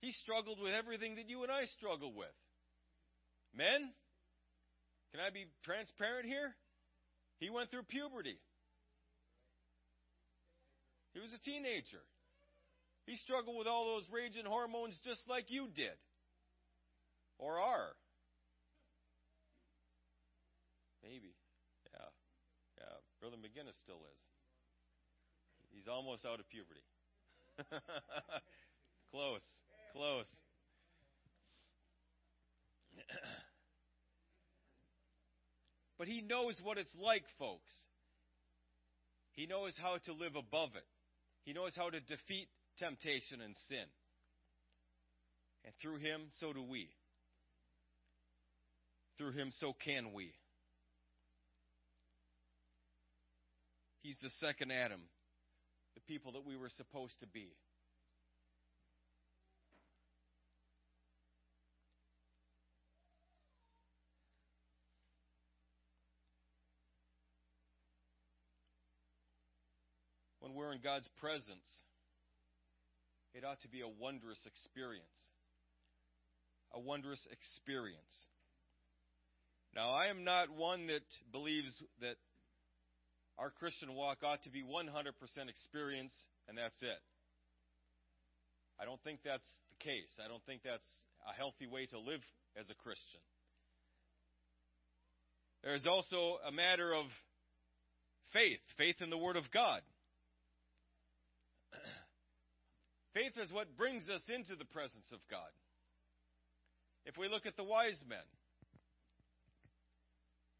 He struggled with everything that you and I struggle with. Men, can I be transparent here? He went through puberty. He was a teenager. He struggled with all those raging hormones just like you did. Or are. Maybe. Yeah. Yeah. Brother McGinnis still is. He's almost out of puberty. close. Close. But he knows what it's like, folks. He knows how to live above it. He knows how to defeat temptation and sin. And through him, so do we. Through him, so can we. He's the second Adam, the people that we were supposed to be. when we're in God's presence, it ought to be a wondrous experience. A wondrous experience. Now, I am not one that believes that our Christian walk ought to be 100% experience and that's it. I don't think that's the case. I don't think that's a healthy way to live as a Christian. There's also a matter of faith, faith in the Word of God. Faith is what brings us into the presence of God. If we look at the wise men,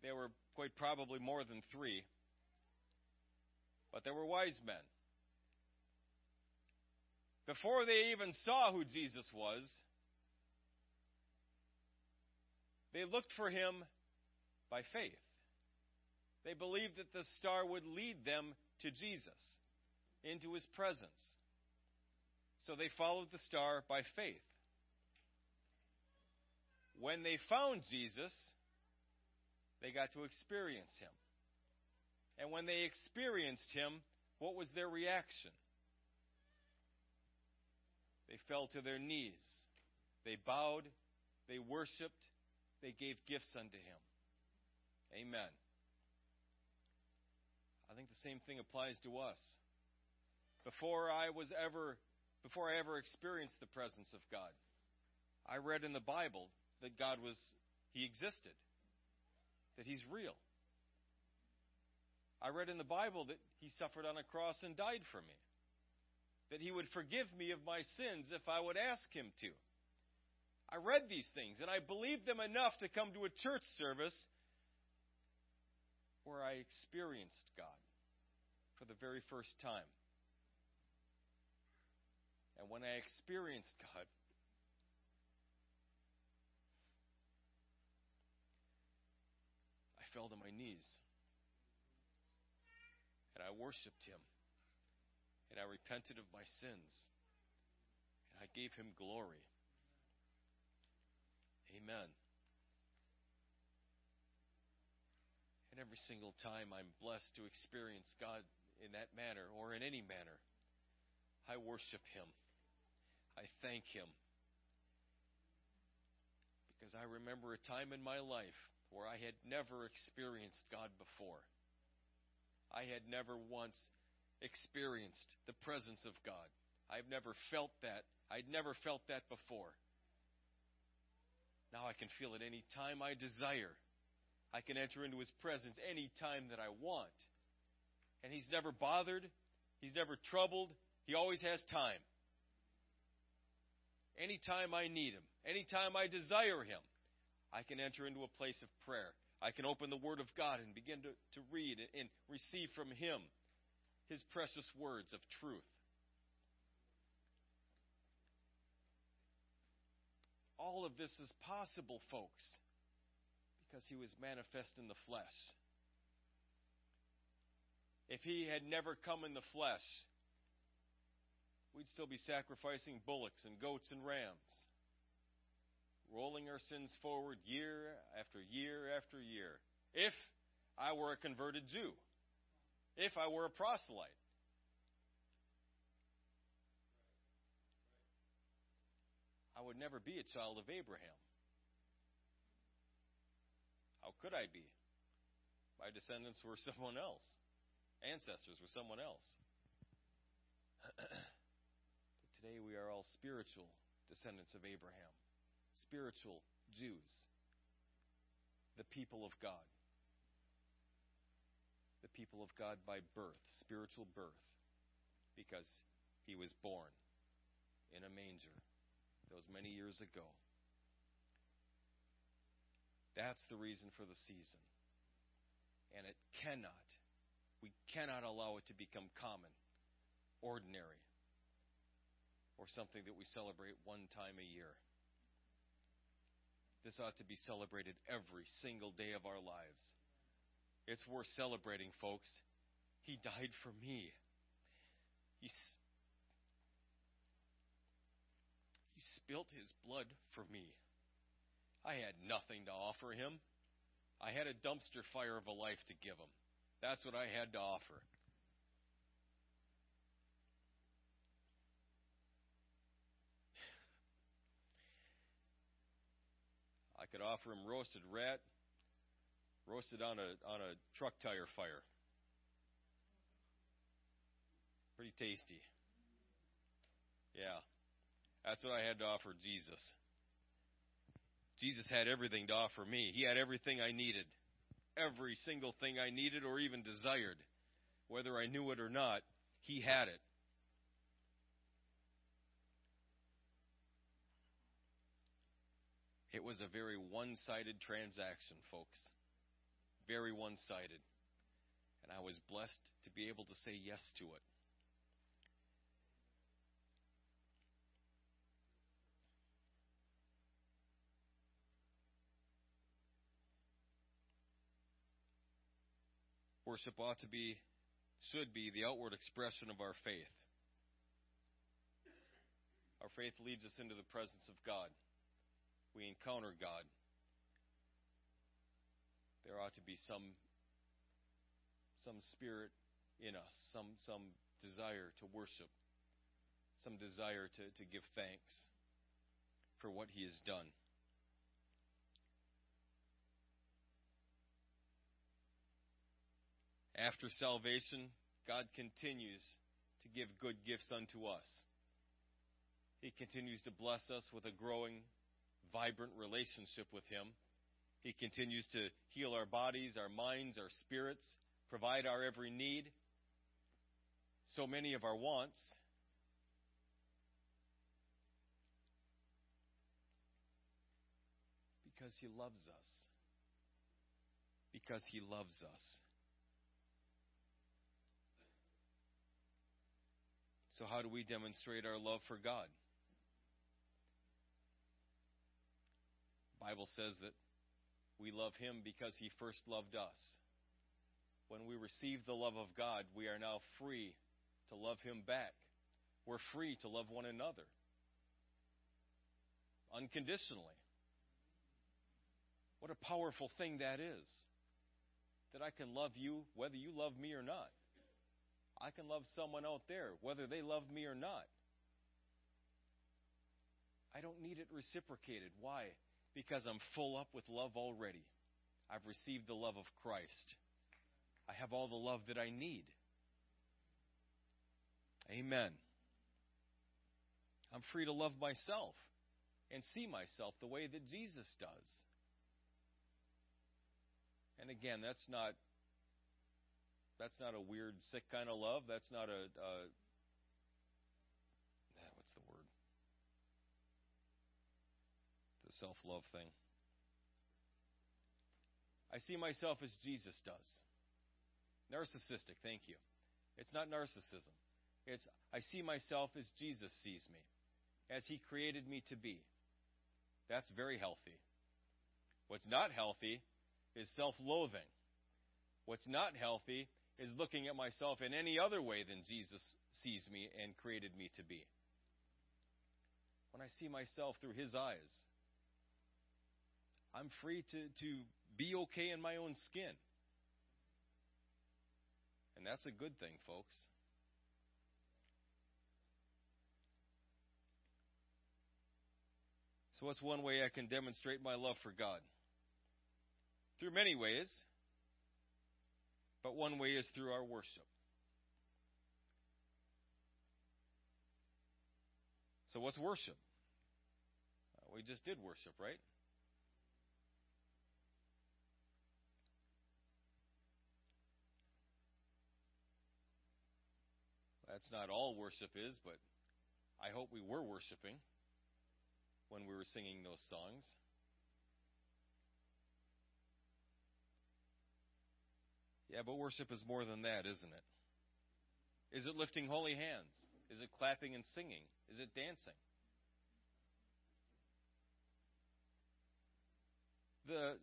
there were quite probably more than three, but they were wise men. Before they even saw who Jesus was, they looked for him by faith. They believed that the star would lead them to Jesus, into his presence. So they followed the star by faith. When they found Jesus, they got to experience him. And when they experienced him, what was their reaction? They fell to their knees. They bowed. They worshiped. They gave gifts unto him. Amen. I think the same thing applies to us. Before I was ever before I ever experienced the presence of God. I read in the Bible that God was, He existed, that He's real. I read in the Bible that He suffered on a cross and died for me, that He would forgive me of my sins if I would ask Him to. I read these things and I believed them enough to come to a church service where I experienced God for the very first time. And when I experienced God, I fell to my knees. And I worshiped Him. And I repented of my sins. And I gave Him glory. Amen. And every single time I'm blessed to experience God in that manner or in any manner, I worship Him. I thank Him. Because I remember a time in my life where I had never experienced God before. I had never once experienced the presence of God. I've never felt that. I'd never felt that before. Now I can feel it any time I desire. I can enter into His presence any time that I want. And He's never bothered, He's never troubled, He always has time. Anytime I need Him, anytime I desire Him, I can enter into a place of prayer. I can open the Word of God and begin to, to read and receive from Him His precious words of truth. All of this is possible, folks because he was manifest in the flesh. If he had never come in the flesh, we'd still be sacrificing bullocks and goats and rams, rolling our sins forward year after year after year. If I were a converted Jew, if I were a proselyte. I would never be a child of Abraham. How could I be? My descendants were someone else. Ancestors were someone else. but today we are all spiritual descendants of Abraham, spiritual Jews, the people of God. The people of God by birth, spiritual birth, because he was born in a manger those many years ago. That's the reason for the season. And it cannot, we cannot allow it to become common, ordinary, or something that we celebrate one time a year. This ought to be celebrated every single day of our lives. It's worth celebrating, folks. He died for me. He, he spilt his blood for me. I had nothing to offer him. I had a dumpster fire of a life to give him. That's what I had to offer. Could offer him roasted rat, roasted on a on a truck tire fire. Pretty tasty. Yeah. That's what I had to offer Jesus. Jesus had everything to offer me. He had everything I needed. Every single thing I needed or even desired. Whether I knew it or not, He had it. It was a very one sided transaction, folks. Very one sided. And I was blessed to be able to say yes to it. Worship ought to be, should be, the outward expression of our faith. Our faith leads us into the presence of God. We encounter God. There ought to be some some spirit in us, some some desire to worship, some desire to, to give thanks for what he has done. After salvation, God continues to give good gifts unto us. He continues to bless us with a growing, vibrant relationship with Him. He continues to heal our bodies, our minds, our spirits, provide our every need, so many of our wants. Because He loves us. Because He loves us. So, how do we demonstrate our love for God? Bible says that we love Him because He first loved us. When we receive the love of God, we are now free to love Him back. We're free to love one another unconditionally. What a powerful thing that is. That I can love you whether you love me or not. I can love someone out there whether they love me or not. I don't need it reciprocated. Why? Because I'm full up with love already. I've received the love of Christ. I have all the love that I need. Amen. I'm free to love myself and see myself the way that Jesus does. And again, that's not that's not a weird sick kind of love. That's not a uh, what's the word? The self-love thing. I see myself as Jesus does. Narcissistic, thank you. It's not narcissism. It's I see myself as Jesus sees me, as he created me to be. That's very healthy. What's not healthy is self loathing. What's not healthy is looking at myself in any other way than Jesus sees me and created me to be. When I see myself through his eyes, I'm free to, to be okay in my own skin. And that's a good thing, folks. So, what's one way I can demonstrate my love for God? Through many ways, but one way is through our worship. So, what's worship? Uh, we just did worship, right? That's not all worship is, but I hope we were worshiping when we were singing those songs. Yeah, but worship is more than that, isn't it? Is it lifting holy hands? Is it clapping and singing? Is it dancing? The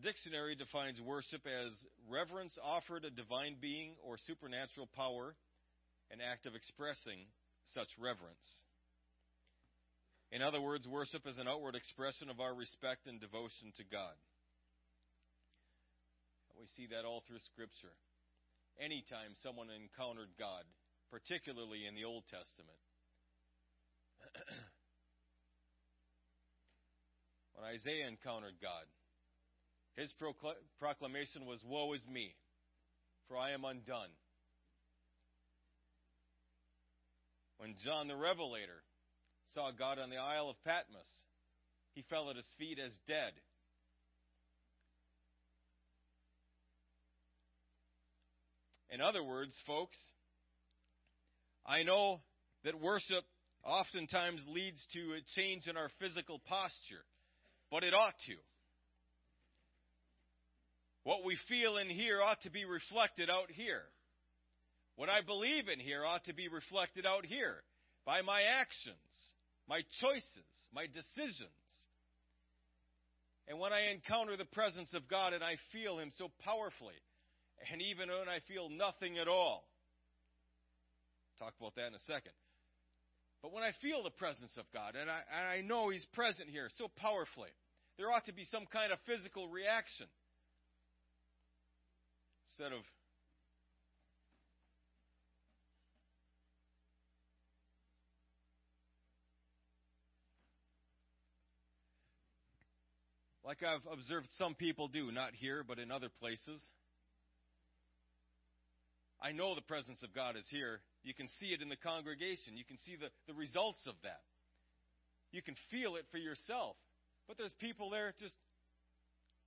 dictionary defines worship as reverence offered a divine being or supernatural power, an act of expressing such reverence. In other words, worship is an outward expression of our respect and devotion to God. We see that all through Scripture. Anytime someone encountered God, particularly in the Old Testament, when Isaiah encountered God, his proclamation was, Woe is me, for I am undone. When John the Revelator saw God on the Isle of Patmos. He fell at his feet as dead. In other words, folks, I know that worship oftentimes leads to a change in our physical posture, but it ought to. What we feel in here ought to be reflected out here. What I believe in here ought to be reflected out here by my actions my choices, my decisions. And when I encounter the presence of God and I feel Him so powerfully, and even when I feel nothing at all, talk about that in a second. But when I feel the presence of God and I, and I know He's present here so powerfully, there ought to be some kind of physical reaction. Instead of like I've observed some people do, not here, but in other places. I know the presence of God is here. You can see it in the congregation. You can see the, the results of that. You can feel it for yourself. But there's people there just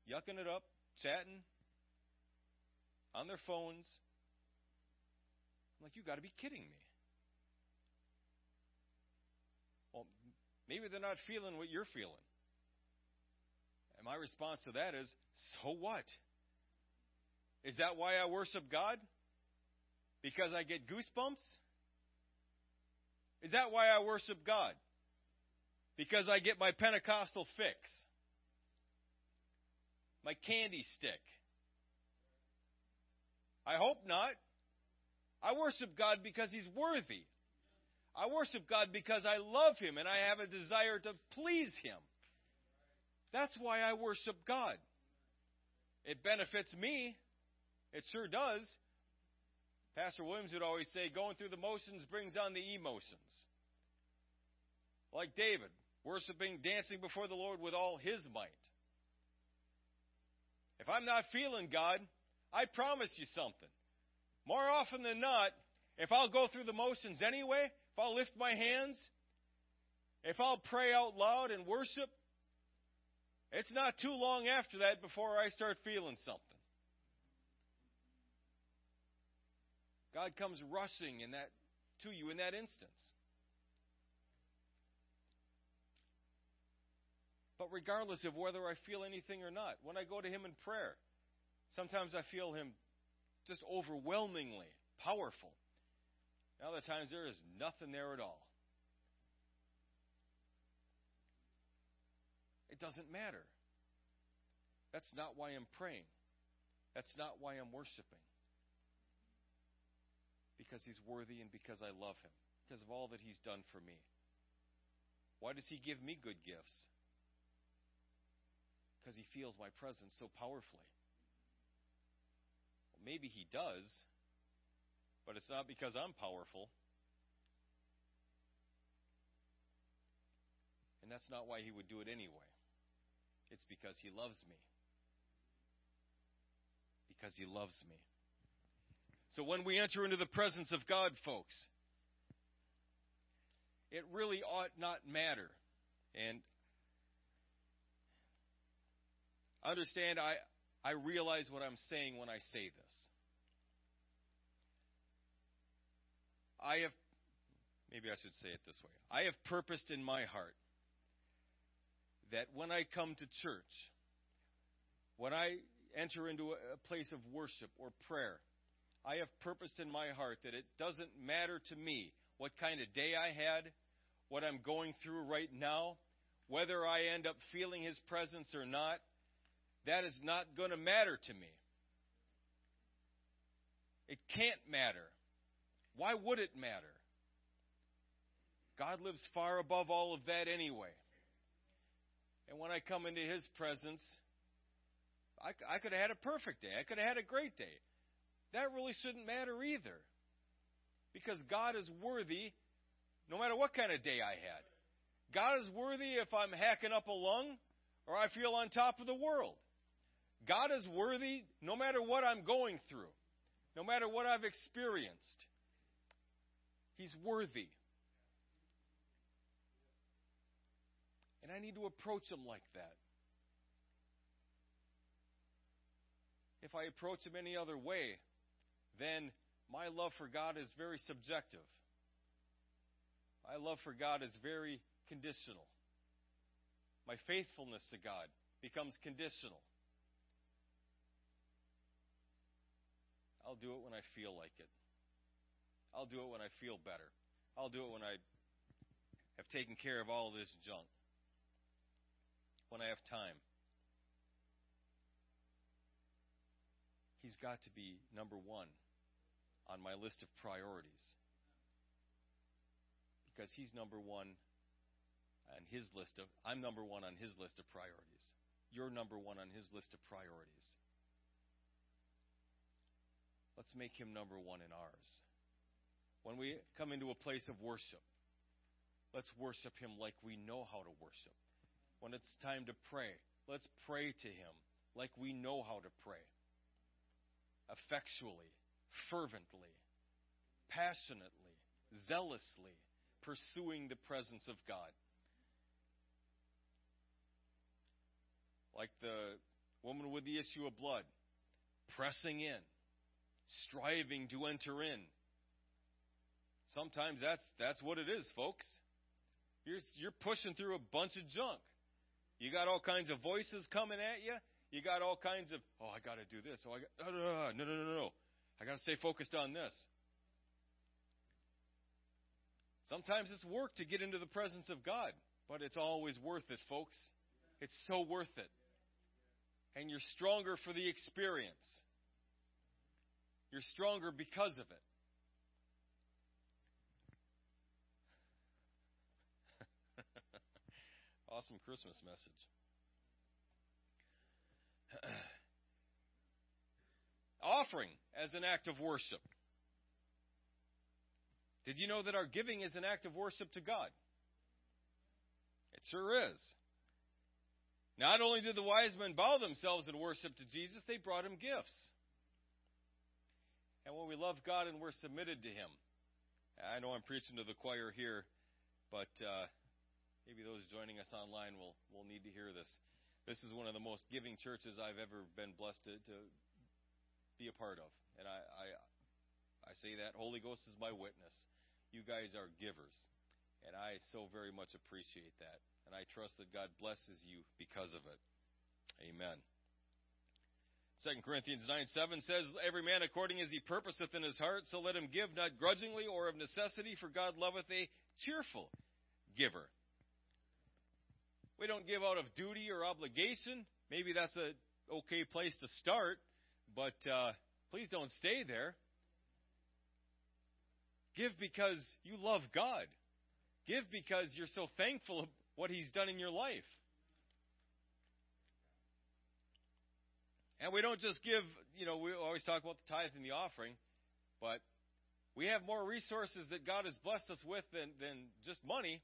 yucking it up, chatting on their phones. I'm like, you got to be kidding me. Well, maybe they're not feeling what you're feeling. And my response to that is, so what? Is that why I worship God? Because I get goosebumps? Is that why I worship God? Because I get my Pentecostal fix? My candy stick? I hope not. I worship God because He's worthy. I worship God because I love Him and I have a desire to please Him. That's why I worship God. It benefits me. It sure does. Pastor Williams would always say, going through the motions brings on the emotions. Like David, worshiping, dancing before the Lord with all his might. If I'm not feeling God, I promise you something. More often than not, if I'll go through the motions anyway, if I'll lift my hands, if I'll pray out loud and worship, it's not too long after that before I start feeling something. God comes rushing in that to you in that instance. But regardless of whether I feel anything or not, when I go to Him in prayer, sometimes I feel Him just overwhelmingly powerful. Other times there is nothing there at all. Doesn't matter. That's not why I'm praying. That's not why I'm worshiping. Because He's worthy and because I love Him, because of all that He's done for me. Why does He give me good gifts? Because He feels my presence so powerfully. Well, maybe He does, but it's not because I'm powerful. And that's not why He would do it anyway. It's because He loves me. Because He loves me. So when we enter into the presence of God, folks, it really ought not matter. And understand, I, I realize what I'm saying when I say this. I have, maybe I should say it this way I have purposed in my heart that when I come to church, when I enter into a place of worship or prayer, I have purposed in my heart that it doesn't matter to me what kind of day I had, what I'm going through right now, whether I end up feeling His presence or not. That is not going to matter to me. It can't matter. Why would it matter? God lives far above all of that anyway. And when I come into His presence, I, I could have had a perfect day. I could have had a great day. That really shouldn't matter either. Because God is worthy no matter what kind of day I had. God is worthy if I'm hacking up a lung or I feel on top of the world. God is worthy no matter what I'm going through, no matter what I've experienced. He's worthy. And I need to approach him like that. If I approach him any other way, then my love for God is very subjective. My love for God is very conditional. My faithfulness to God becomes conditional. I'll do it when I feel like it. I'll do it when I feel better. I'll do it when I have taken care of all this junk when I have time. He's got to be number one on my list of priorities. Because he's number one on his list of, I'm number one on his list of priorities. You're number one on his list of priorities. Let's make him number one in ours. When we come into a place of worship, let's worship him like we know how to worship when it's time to pray, let's pray to Him like we know how to pray. Effectually, fervently, passionately, zealously, pursuing the presence of God. Like the woman with the issue of blood, pressing in, striving to enter in. Sometimes that's that's what it is, folks. You're you're pushing through a bunch of junk. You got all kinds of voices coming at you. You got all kinds of, oh, I got to do this. Oh, I got, no, no, no, no, no, no. I got to stay focused on this. Sometimes it's work to get into the presence of God, but it's always worth it, folks. It's so worth it. And you're stronger for the experience. You're stronger because of it. Awesome Christmas message. Offering as an act of worship. Did you know that our giving is an act of worship to God? It sure is. Not only did the wise men bow themselves in worship to Jesus, they brought him gifts. And when we love God and we're submitted to Him, I know I'm preaching to the choir here, but uh, maybe those joining us online will, will need to hear this. This is one of the most giving churches I've ever been blessed to, to be a part of. And I, I, I say that Holy Ghost is my witness. You guys are givers. And I so very much appreciate that. And I trust that God blesses you because of it. Amen. 2 Corinthians 9 7 says, Every man according as he purposeth in his heart, so let him give, not grudgingly or of necessity, for God loveth a cheerful giver. We don't give out of duty or obligation. Maybe that's a okay place to start, but uh, please don't stay there. Give because you love God. Give because you're so thankful of what He's done in your life. And we don't just give, you know, we always talk about the tithe and the offering, but we have more resources that God has blessed us with than, than just money.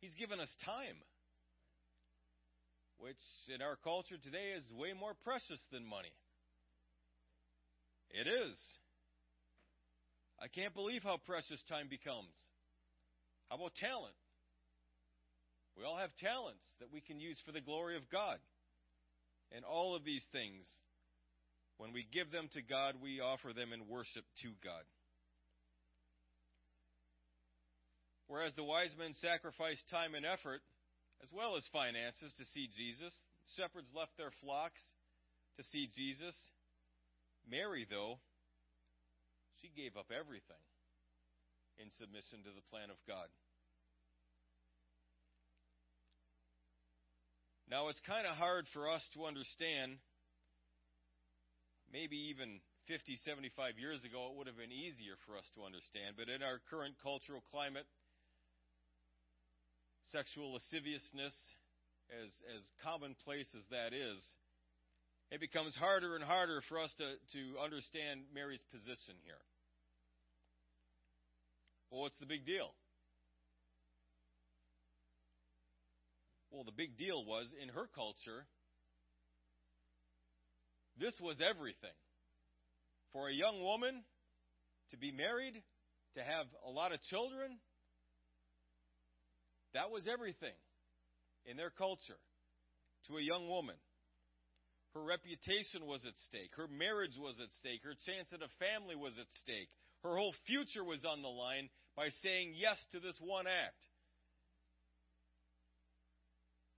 He's given us time, which in our culture today is way more precious than money. It is. I can't believe how precious time becomes. How about talent? We all have talents that we can use for the glory of God. And all of these things, when we give them to God, we offer them in worship to God. Whereas the wise men sacrificed time and effort, as well as finances, to see Jesus, shepherds left their flocks to see Jesus. Mary, though, she gave up everything in submission to the plan of God. Now, it's kind of hard for us to understand. Maybe even 50, 75 years ago, it would have been easier for us to understand. But in our current cultural climate, sexual lasciviousness, as, as commonplace as that is, it becomes harder and harder for us to, to understand Mary's position here. Well, what's the big deal? Well, the big deal was in her culture, this was everything. For a young woman to be married, to have a lot of children, that was everything in their culture to a young woman. Her reputation was at stake. Her marriage was at stake. Her chance at a family was at stake. Her whole future was on the line by saying yes to this one act.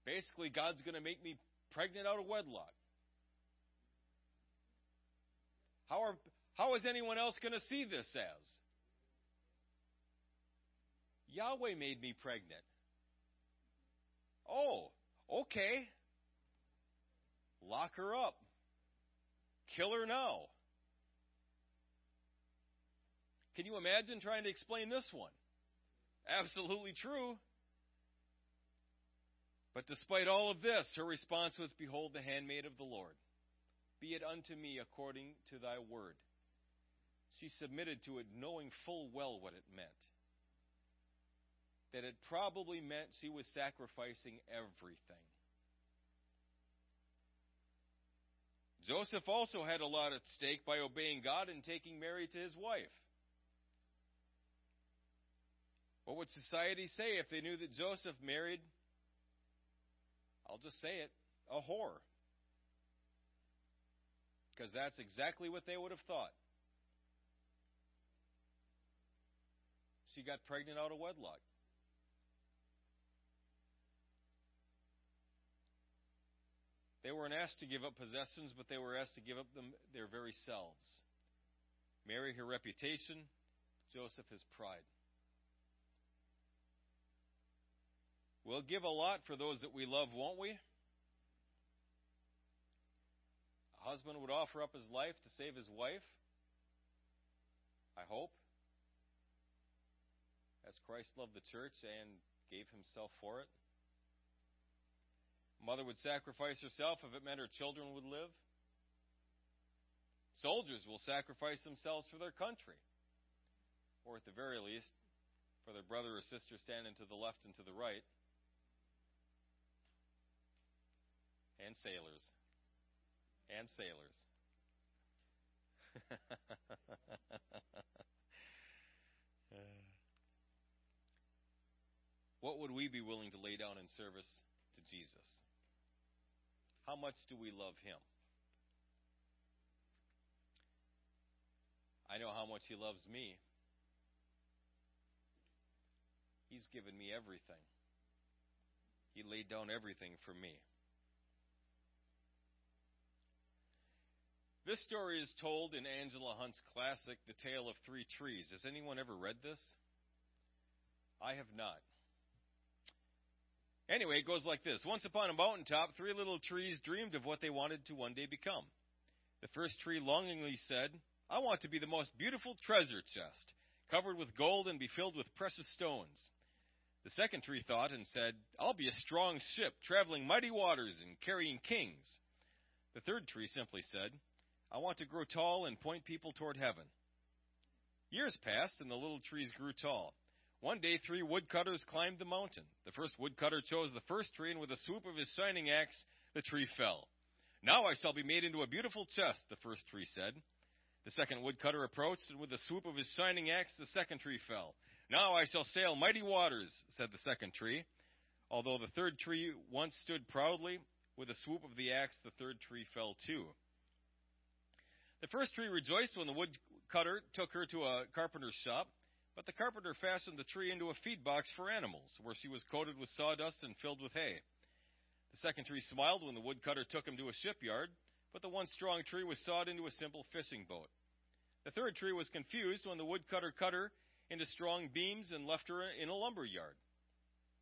Basically, God's going to make me pregnant out of wedlock. How, are, how is anyone else going to see this as? Yahweh made me pregnant. Oh, okay. Lock her up. Kill her now. Can you imagine trying to explain this one? Absolutely true. But despite all of this, her response was Behold, the handmaid of the Lord. Be it unto me according to thy word. She submitted to it, knowing full well what it meant. That it probably meant she was sacrificing everything. Joseph also had a lot at stake by obeying God and taking Mary to his wife. What would society say if they knew that Joseph married, I'll just say it, a whore? Because that's exactly what they would have thought. She got pregnant out of wedlock. They weren't asked to give up possessions, but they were asked to give up them, their very selves. Mary, her reputation, Joseph, his pride. We'll give a lot for those that we love, won't we? A husband would offer up his life to save his wife. I hope. As Christ loved the church and gave himself for it. Mother would sacrifice herself if it meant her children would live. Soldiers will sacrifice themselves for their country, or at the very least, for their brother or sister standing to the left and to the right. and sailors. And sailors. what would we be willing to lay down in service to Jesus? How much do we love Him? I know how much He loves me. He's given me everything. He laid down everything for me. This story is told in Angela Hunt's classic, The Tale of Three Trees. Has anyone ever read this? I have not. Anyway, it goes like this Once upon a mountaintop, three little trees dreamed of what they wanted to one day become. The first tree longingly said, I want to be the most beautiful treasure chest, covered with gold and be filled with precious stones. The second tree thought and said, I'll be a strong ship, traveling mighty waters and carrying kings. The third tree simply said, I want to grow tall and point people toward heaven. Years passed, and the little trees grew tall. One day, three woodcutters climbed the mountain. The first woodcutter chose the first tree, and with a swoop of his shining axe, the tree fell. Now I shall be made into a beautiful chest, the first tree said. The second woodcutter approached, and with a swoop of his shining axe, the second tree fell. Now I shall sail mighty waters, said the second tree. Although the third tree once stood proudly, with a swoop of the axe, the third tree fell too. The first tree rejoiced when the woodcutter took her to a carpenter's shop, but the carpenter fashioned the tree into a feed box for animals, where she was coated with sawdust and filled with hay. The second tree smiled when the woodcutter took him to a shipyard, but the once strong tree was sawed into a simple fishing boat. The third tree was confused when the woodcutter cut her into strong beams and left her in a lumber yard.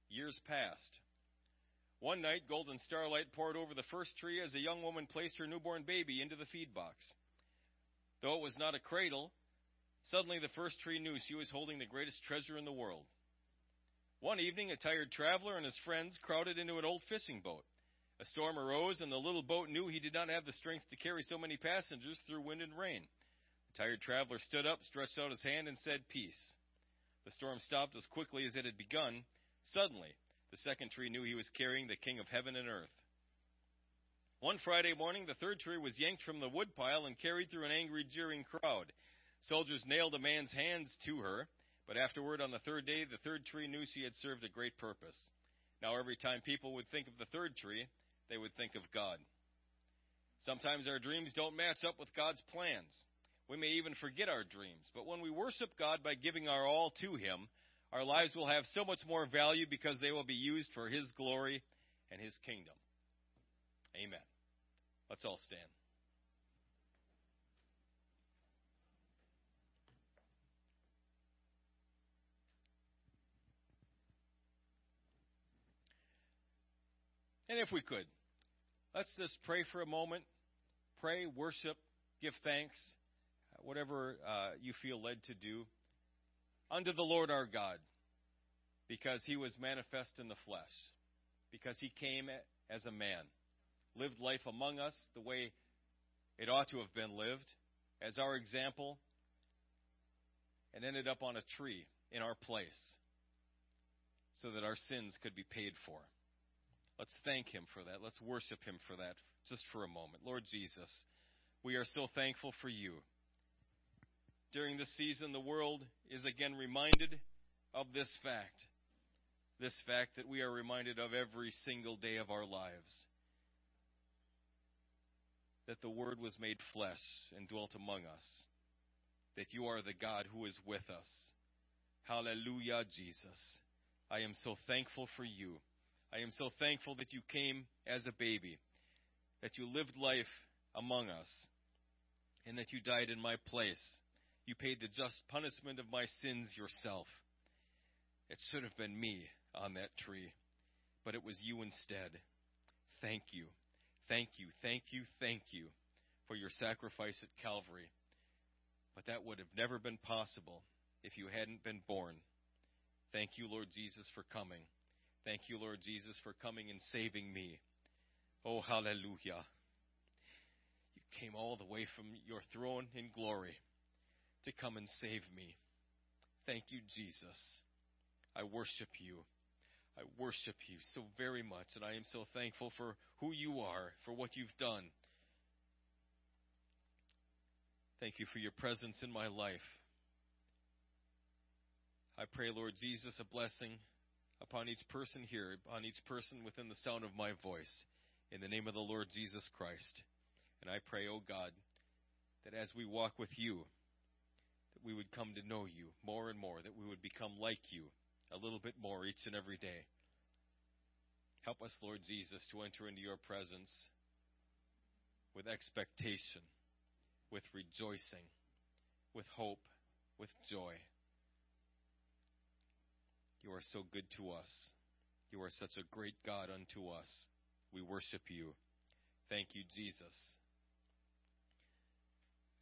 Years passed. One night, golden starlight poured over the first tree as a young woman placed her newborn baby into the feed box. Though it was not a cradle, suddenly the first tree knew she was holding the greatest treasure in the world. One evening, a tired traveler and his friends crowded into an old fishing boat. A storm arose, and the little boat knew he did not have the strength to carry so many passengers through wind and rain. The tired traveler stood up, stretched out his hand, and said, Peace. The storm stopped as quickly as it had begun. Suddenly, the second tree knew he was carrying the King of heaven and earth. One Friday morning, the third tree was yanked from the woodpile and carried through an angry, jeering crowd. Soldiers nailed a man's hands to her, but afterward, on the third day, the third tree knew she had served a great purpose. Now, every time people would think of the third tree, they would think of God. Sometimes our dreams don't match up with God's plans. We may even forget our dreams, but when we worship God by giving our all to Him, our lives will have so much more value because they will be used for His glory and His kingdom. Amen. Let's all stand. And if we could, let's just pray for a moment. Pray, worship, give thanks, whatever uh, you feel led to do, unto the Lord our God, because he was manifest in the flesh, because he came as a man lived life among us the way it ought to have been lived as our example, and ended up on a tree in our place so that our sins could be paid for. Let's thank Him for that. Let's worship Him for that just for a moment. Lord Jesus, we are so thankful for you. During this season, the world is again reminded of this fact. This fact that we are reminded of every single day of our lives that the Word was made flesh and dwelt among us, that you are the God who is with us. Hallelujah, Jesus. I am so thankful for you. I am so thankful that you came as a baby, that you lived life among us, and that you died in my place. You paid the just punishment of my sins yourself. It should have been me on that tree, but it was you instead. Thank you. Thank you, thank you, thank you for your sacrifice at Calvary. But that would have never been possible if you hadn't been born. Thank you, Lord Jesus, for coming. Thank you, Lord Jesus, for coming and saving me. Oh, hallelujah. You came all the way from your throne in glory to come and save me. Thank you, Jesus. I worship you. I worship you so very much, and I am so thankful for who you are, for what you've done. Thank you for your presence in my life. I pray, Lord Jesus, a blessing upon each person here, upon each person within the sound of my voice, in the name of the Lord Jesus Christ. And I pray, O oh God, that as we walk with you, that we would come to know you more and more, that we would become like you a little bit more each and every day. Help us, Lord Jesus, to enter into your presence with expectation, with rejoicing, with hope, with joy. You are so good to us. You are such a great God unto us. We worship you. Thank you, Jesus.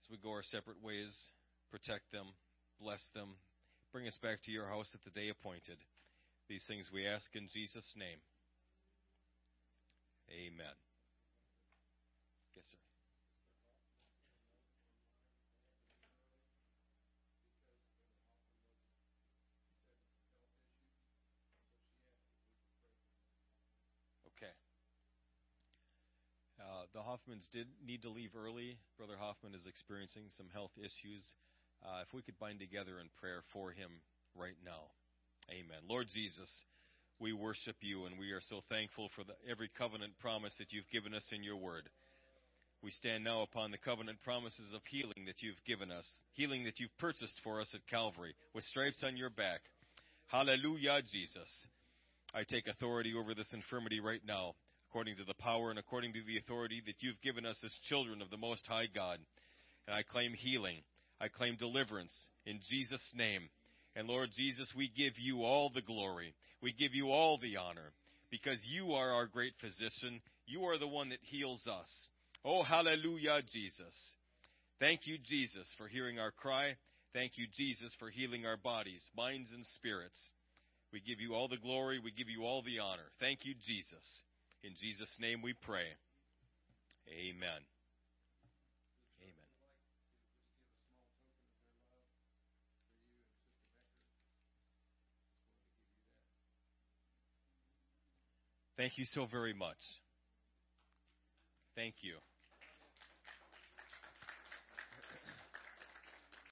As we go our separate ways, protect them, bless them, Bring us back to your house at the day appointed. These things we ask in Jesus' name. Amen. Yes, sir. Okay. Uh, the Hoffmans did need to leave early. Brother Hoffman is experiencing some health issues. Uh, if we could bind together in prayer for him right now. Amen. Lord Jesus, we worship you and we are so thankful for the, every covenant promise that you've given us in your word. We stand now upon the covenant promises of healing that you've given us, healing that you've purchased for us at Calvary with stripes on your back. Hallelujah, Jesus. I take authority over this infirmity right now, according to the power and according to the authority that you've given us as children of the Most High God. And I claim healing. I claim deliverance in Jesus' name. And Lord Jesus, we give you all the glory. We give you all the honor because you are our great physician. You are the one that heals us. Oh, hallelujah, Jesus. Thank you, Jesus, for hearing our cry. Thank you, Jesus, for healing our bodies, minds, and spirits. We give you all the glory. We give you all the honor. Thank you, Jesus. In Jesus' name we pray. Amen. Thank you so very much. Thank you.